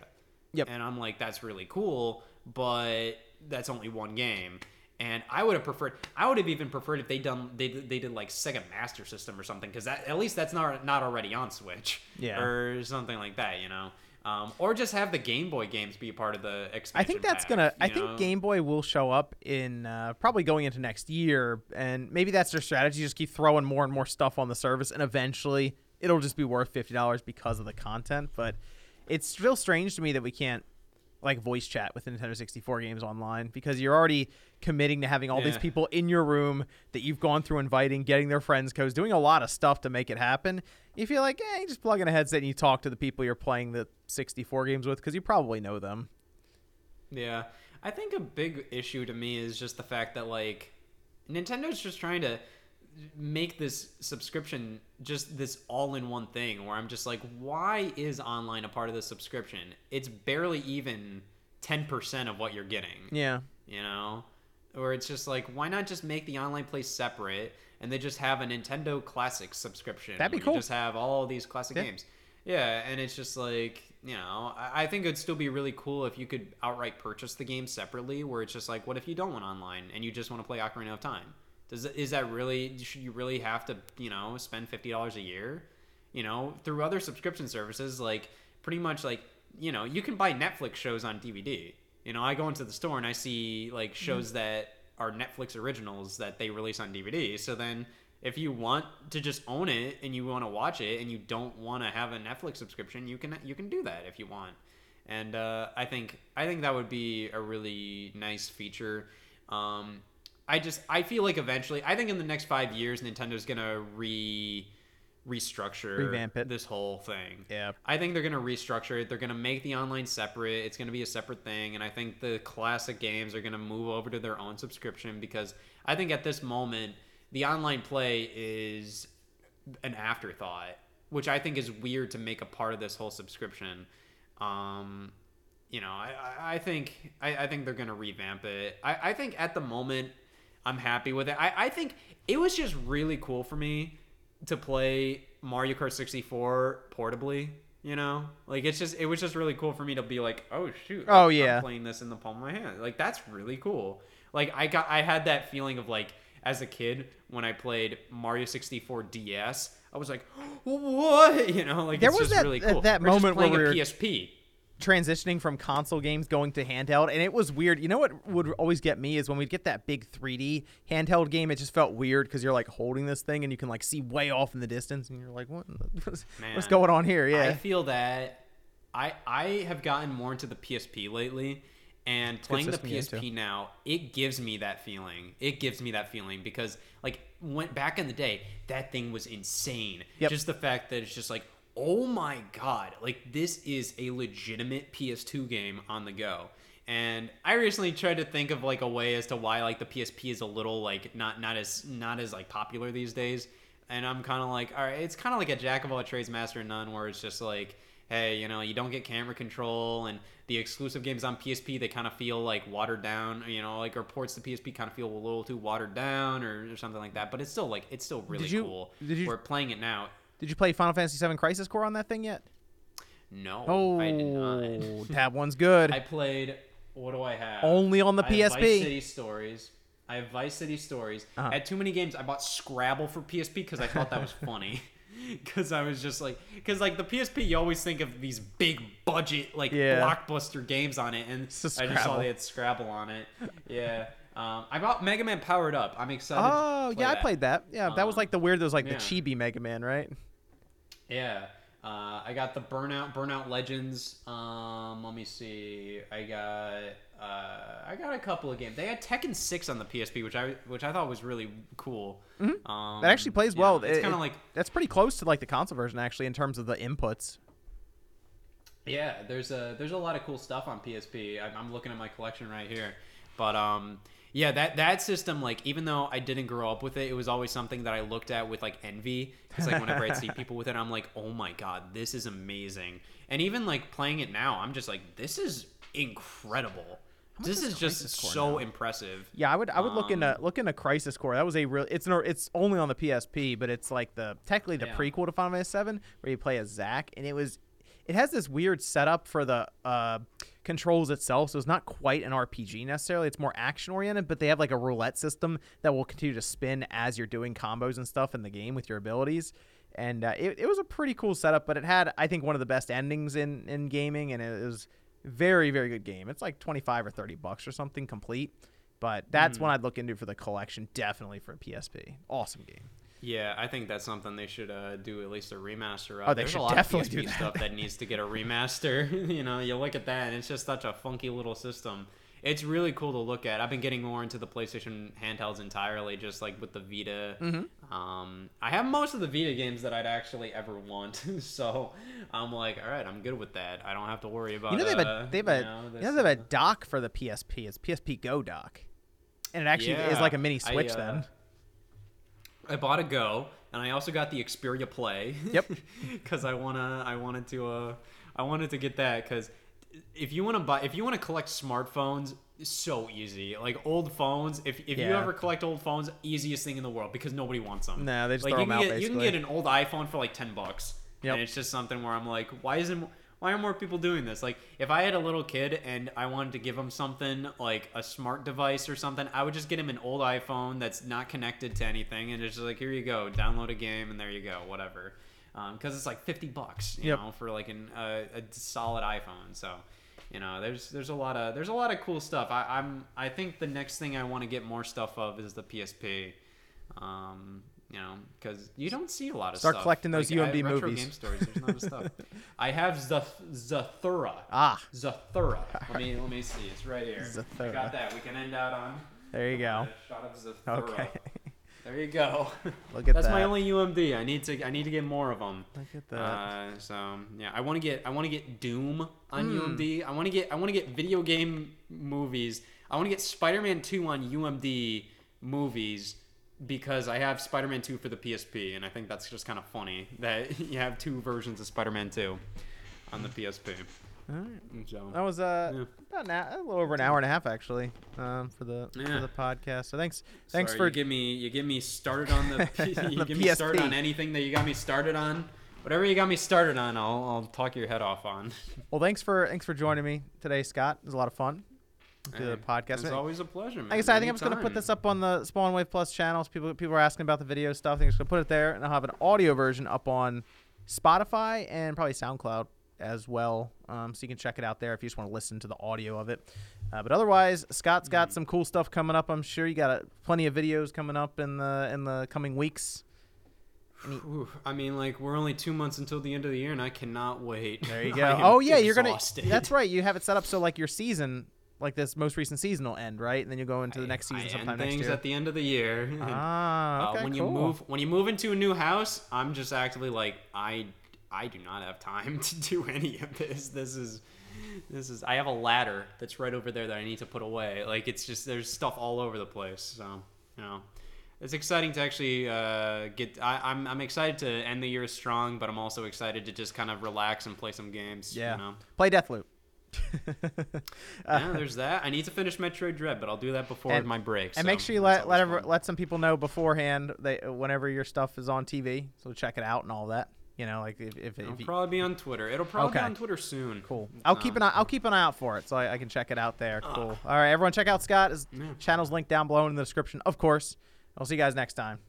Yep. And I'm like, that's really cool, but that's only one game. And I would have preferred. I would have even preferred if they done they they did like Sega Master System or something, because at least that's not not already on Switch. Yeah. Or something like that, you know. Um, or just have the Game Boy games be a part of the expansion. I think that's pack, gonna. I you think? Game Boy will show up in uh, probably going into next year, and maybe that's their strategy. Just keep throwing more and more stuff on the service, and eventually it'll just be worth fifty dollars because of the content. But it's still strange to me that we can't like voice chat with Nintendo 64 games online because you're already committing to having all these people in your room that you've gone through inviting, getting their friends codes, doing a lot of stuff to make it happen. You feel like, eh, you just plug in a headset and you talk to the people you're playing the 64 games with because you probably know them. Yeah. I think a big issue to me is just the fact that like Nintendo's just trying to make this subscription just this all-in-one thing where I'm just like, why is online a part of the subscription? It's barely even 10% of what you're getting. Yeah. You know? Or it's just like, why not just make the online place separate and they just have a Nintendo Classic subscription? That'd be cool. Just have all these classic Yeah. games. Yeah, and it's just like, you know, I I think it'd still be really cool if you could outright purchase the game separately, where it's just like, what if you don't want online and you just want to play Ocarina of Time? Does is that really should you really have to you know spend fifty dollars a year? You know, through other subscription services, like pretty much like you know you can buy Netflix shows on DVD. You know, I go into the store and I see like shows that are Netflix originals that they release on DVD. So then if you want to just own it and you want to watch it and you don't want to have a Netflix subscription, you can you can do that if you want. And uh, I think I think that would be a really nice feature. Um, I just I feel like eventually I think in the next five years Nintendo's gonna re restructure Revamp it. this whole thing. Yeah. I think they're gonna restructure it. They're gonna make the online separate. It's gonna be a separate thing, and I think the classic games are gonna move over to their own subscription because I think at this moment the online play is an afterthought, which I think is weird to make a part of this whole subscription. Um, you know, I, I- think I, I think they're gonna revamp it. I, I think at the moment I'm happy with it. I, I think it was just really cool for me to play Mario Kart 64 portably. You know, like it's just it was just really cool for me to be like, oh shoot, Oh, I'm yeah. playing this in the palm of my hand. Like that's really cool. Like I got I had that feeling of like as a kid when I played Mario 64 DS, I was like, [gasps] what? [laughs] You know, like There it's was just that- really cool. that just moment where we were- PSP. Transitioning from console games going to handheld and it was weird you know what would always get me is when we'd get that big 3d handheld game it just felt weird because you're like holding this thing and you can like see way off in the distance and you're like what in the- [laughs] what's, what's going on here yeah I feel that I I have gotten more into the PSP lately, and playing the system to get PSP now, it gives me that feeling. It gives me that feeling because like went back in the day, that thing was insane. Yep. Just the fact that it's just like, oh my god, like this is a legitimate PS2 game on the go. And I recently tried to think of like a way as to why like the PSP is a little like not not as not as like popular these days. And I'm kind of like, all right, it's kind of like a jack of all trades, master of none, where it's just like, hey, you know, you don't get camera control, and the exclusive games on PSP they kind of feel like watered down, you know, like or ports to PSP kind of feel a little too watered down or, or something like that. But it's still like it's still really Did you- cool. did you- We're playing it now. Did you play final fantasy 7 crisis core on that thing yet No, oh I did not. [laughs] that one's good I played. What do I have? Only on the I have PSP. Vice City Stories. I have Vice City Stories. Uh-huh. I had too many games. I bought Scrabble for PSP because I thought that was [laughs] funny. Because I was just like, because like the PSP, you always think of these big budget like Yeah. blockbuster games on it, and I just saw they had Scrabble on it. Yeah. Um, I bought Mega Man Powered Up. I'm excited. oh yeah i played that yeah that was Um, like the weird those like yeah. the chibi mega man right Yeah. Uh, I got the Burnout Burnout Legends. Um, let me see. I got uh, I got a couple of games. They had Tekken Six on the PSP, which I which I thought was really cool. Um, Mm-hmm. that actually plays yeah, well It's It- kind of like that's pretty close to like the console version actually in terms of the inputs yeah. There's a there's a lot of cool stuff on PSP. I'm, I'm looking at my collection right here, but um. Yeah, that that system, like, even though I didn't grow up with it, it was always something that I looked at with like envy. Because like whenever I'd see [laughs] people with it, I'm like, oh my god, this is amazing. And even like playing it now, I'm just like, this is incredible. This is is just so now? impressive. Yeah, I would I would look into Um, look into Crisis Core. That was a real. It's no. It's only on the PSP, but it's like the technically the Yeah. prequel to Final Fantasy VII, where you play as Zack, and it was. It has this weird setup for the uh, controls itself, so it's not quite an RPG necessarily. It's more action oriented, but they have like a roulette system that will continue to spin as you're doing combos and stuff in the game with your abilities. And uh, it, it was a pretty cool setup, but it had I think one of the best endings in in gaming, and it was very very good game. It's like twenty five or thirty bucks or something complete. But that's Hmm. one I'd look into for the collection, definitely for a PSP. Awesome game. Yeah, I think that's something they should uh, do at least a remaster of. Oh, they There's should a lot definitely of PSP do that. stuff that needs to get a remaster. [laughs] you know, you look at that and it's just such a funky little system. It's really cool to look at. I've been getting more into the PlayStation handhelds entirely, just like with the Vita. Mm-hmm. Um, I have most of the Vita games that I'd actually ever want, [laughs] so I'm like, all right, I'm good with that. I don't have to worry about. You know they have uh, a they have a you know, you know they have a uh, dock for the PSP. It's PSP Go dock. And it actually is like a mini I, Switch uh, then. I bought a Go, and I also got the Xperia Play. Yep. [laughs] Because I wanna, I wanted to, uh, I wanted to get that because if you want to buy, if you want to collect smartphones, so easy. Like old phones, if if you ever collect old phones, easiest thing in the world because nobody wants them. No, they just like throw you 'em can out, get, You can get an old iPhone for like ten bucks. Yep. And it's just something where I'm like, why isn't why are more people doing this? Like, if I had a little kid and I wanted to give him something like a smart device or something, I would just get him an old iPhone that's not connected to anything, and it's just like, here you go, download a game, and there you go, whatever. Because it's like fifty bucks, you Yep. know, for like an, uh, a solid iPhone. So, you know, there's there's a lot of there's a lot of cool stuff. I, I'm I think the next thing I want to get more stuff of is the PSP. Um, you know, because you don't see a lot of stuff. Start stuff. collecting those Like, UMD retro movies. Game stores, there's not stuff. [laughs] I have Zathura. Ah, Zathura. [laughs] Let me let me see. It's right here. I Zathura. got that. We can end out on there you go. shot of Zathura. Okay. [laughs] There you go. Look at that. That's my only UMD. I need to I need to get more of them. Look at that. Uh, so yeah, I want to get I want to get Doom on Hmm. UMD. I want to get I want to get video game movies. I want to get Spider-Man 2 on UMD movies because I have Spider-Man 2 for the PSP, and I think that's just kind of funny that [laughs] you have two versions of Spider-Man 2 on the PSP. All right. So That was uh, Yeah. about an, a little over an hour and a half actually um, for the Yeah. for the podcast. So thanks thanks Sorry, for you get me you get me started on the [laughs] P- you The get me started on anything that you got me started on. Whatever you got me started on, I'll I'll talk your head off on. [laughs] well thanks for thanks for joining me today, Scott. It was a lot of fun. The podcast. It's always a pleasure, man. Like I said, I think I'm just gonna put this up on the Spawn Wave Plus channels. People people are asking about the video stuff. I think I'm just gonna put it there, and I'll have an audio version up on Spotify and probably SoundCloud as well. Um, so you can check it out there if you just want to listen to the audio of it. Uh, but otherwise, Scott's got Mm-hmm. some cool stuff coming up. I'm sure you got uh, plenty of videos coming up in the in the coming weeks. I mean, like we're only two months until the end of the year, and I cannot wait. There you [laughs] go. Oh yeah, you're gonna. That's right. You have it set up so like your season, like this most recent season will end, right? And then you go into the next season I end sometime next things year. at the end of the year. [laughs] ah, uh, okay, when cool. you move, when you move into a new house, I'm just actively like, I, I do not have time [laughs] to do any of this. This is, this is. I have a ladder that's right over there that I need to put away. Like it's just there's stuff all over the place. So you know. It's exciting to actually uh, get. I, I'm I'm excited to end the year strong, but I'm also excited to just kind of relax and play some games. Yeah. You know? Play Deathloop. [laughs] yeah, there's that. I need to finish Metroid Dread, but I'll do that before And- my break. And so make sure you let let, ever, let some people know beforehand they whenever your stuff is on TV, so check it out and all that. You know, like if if, It'll if you, probably be on Twitter. It'll probably Okay. be on Twitter soon. cool. I'll keep Uh, an eye, I'll keep an eye out for it so I, I can check it out there. Ah. Cool. All right, everyone, check out Scott. His Yeah. channel's linked down below in the description, of course. I'll see you guys next time.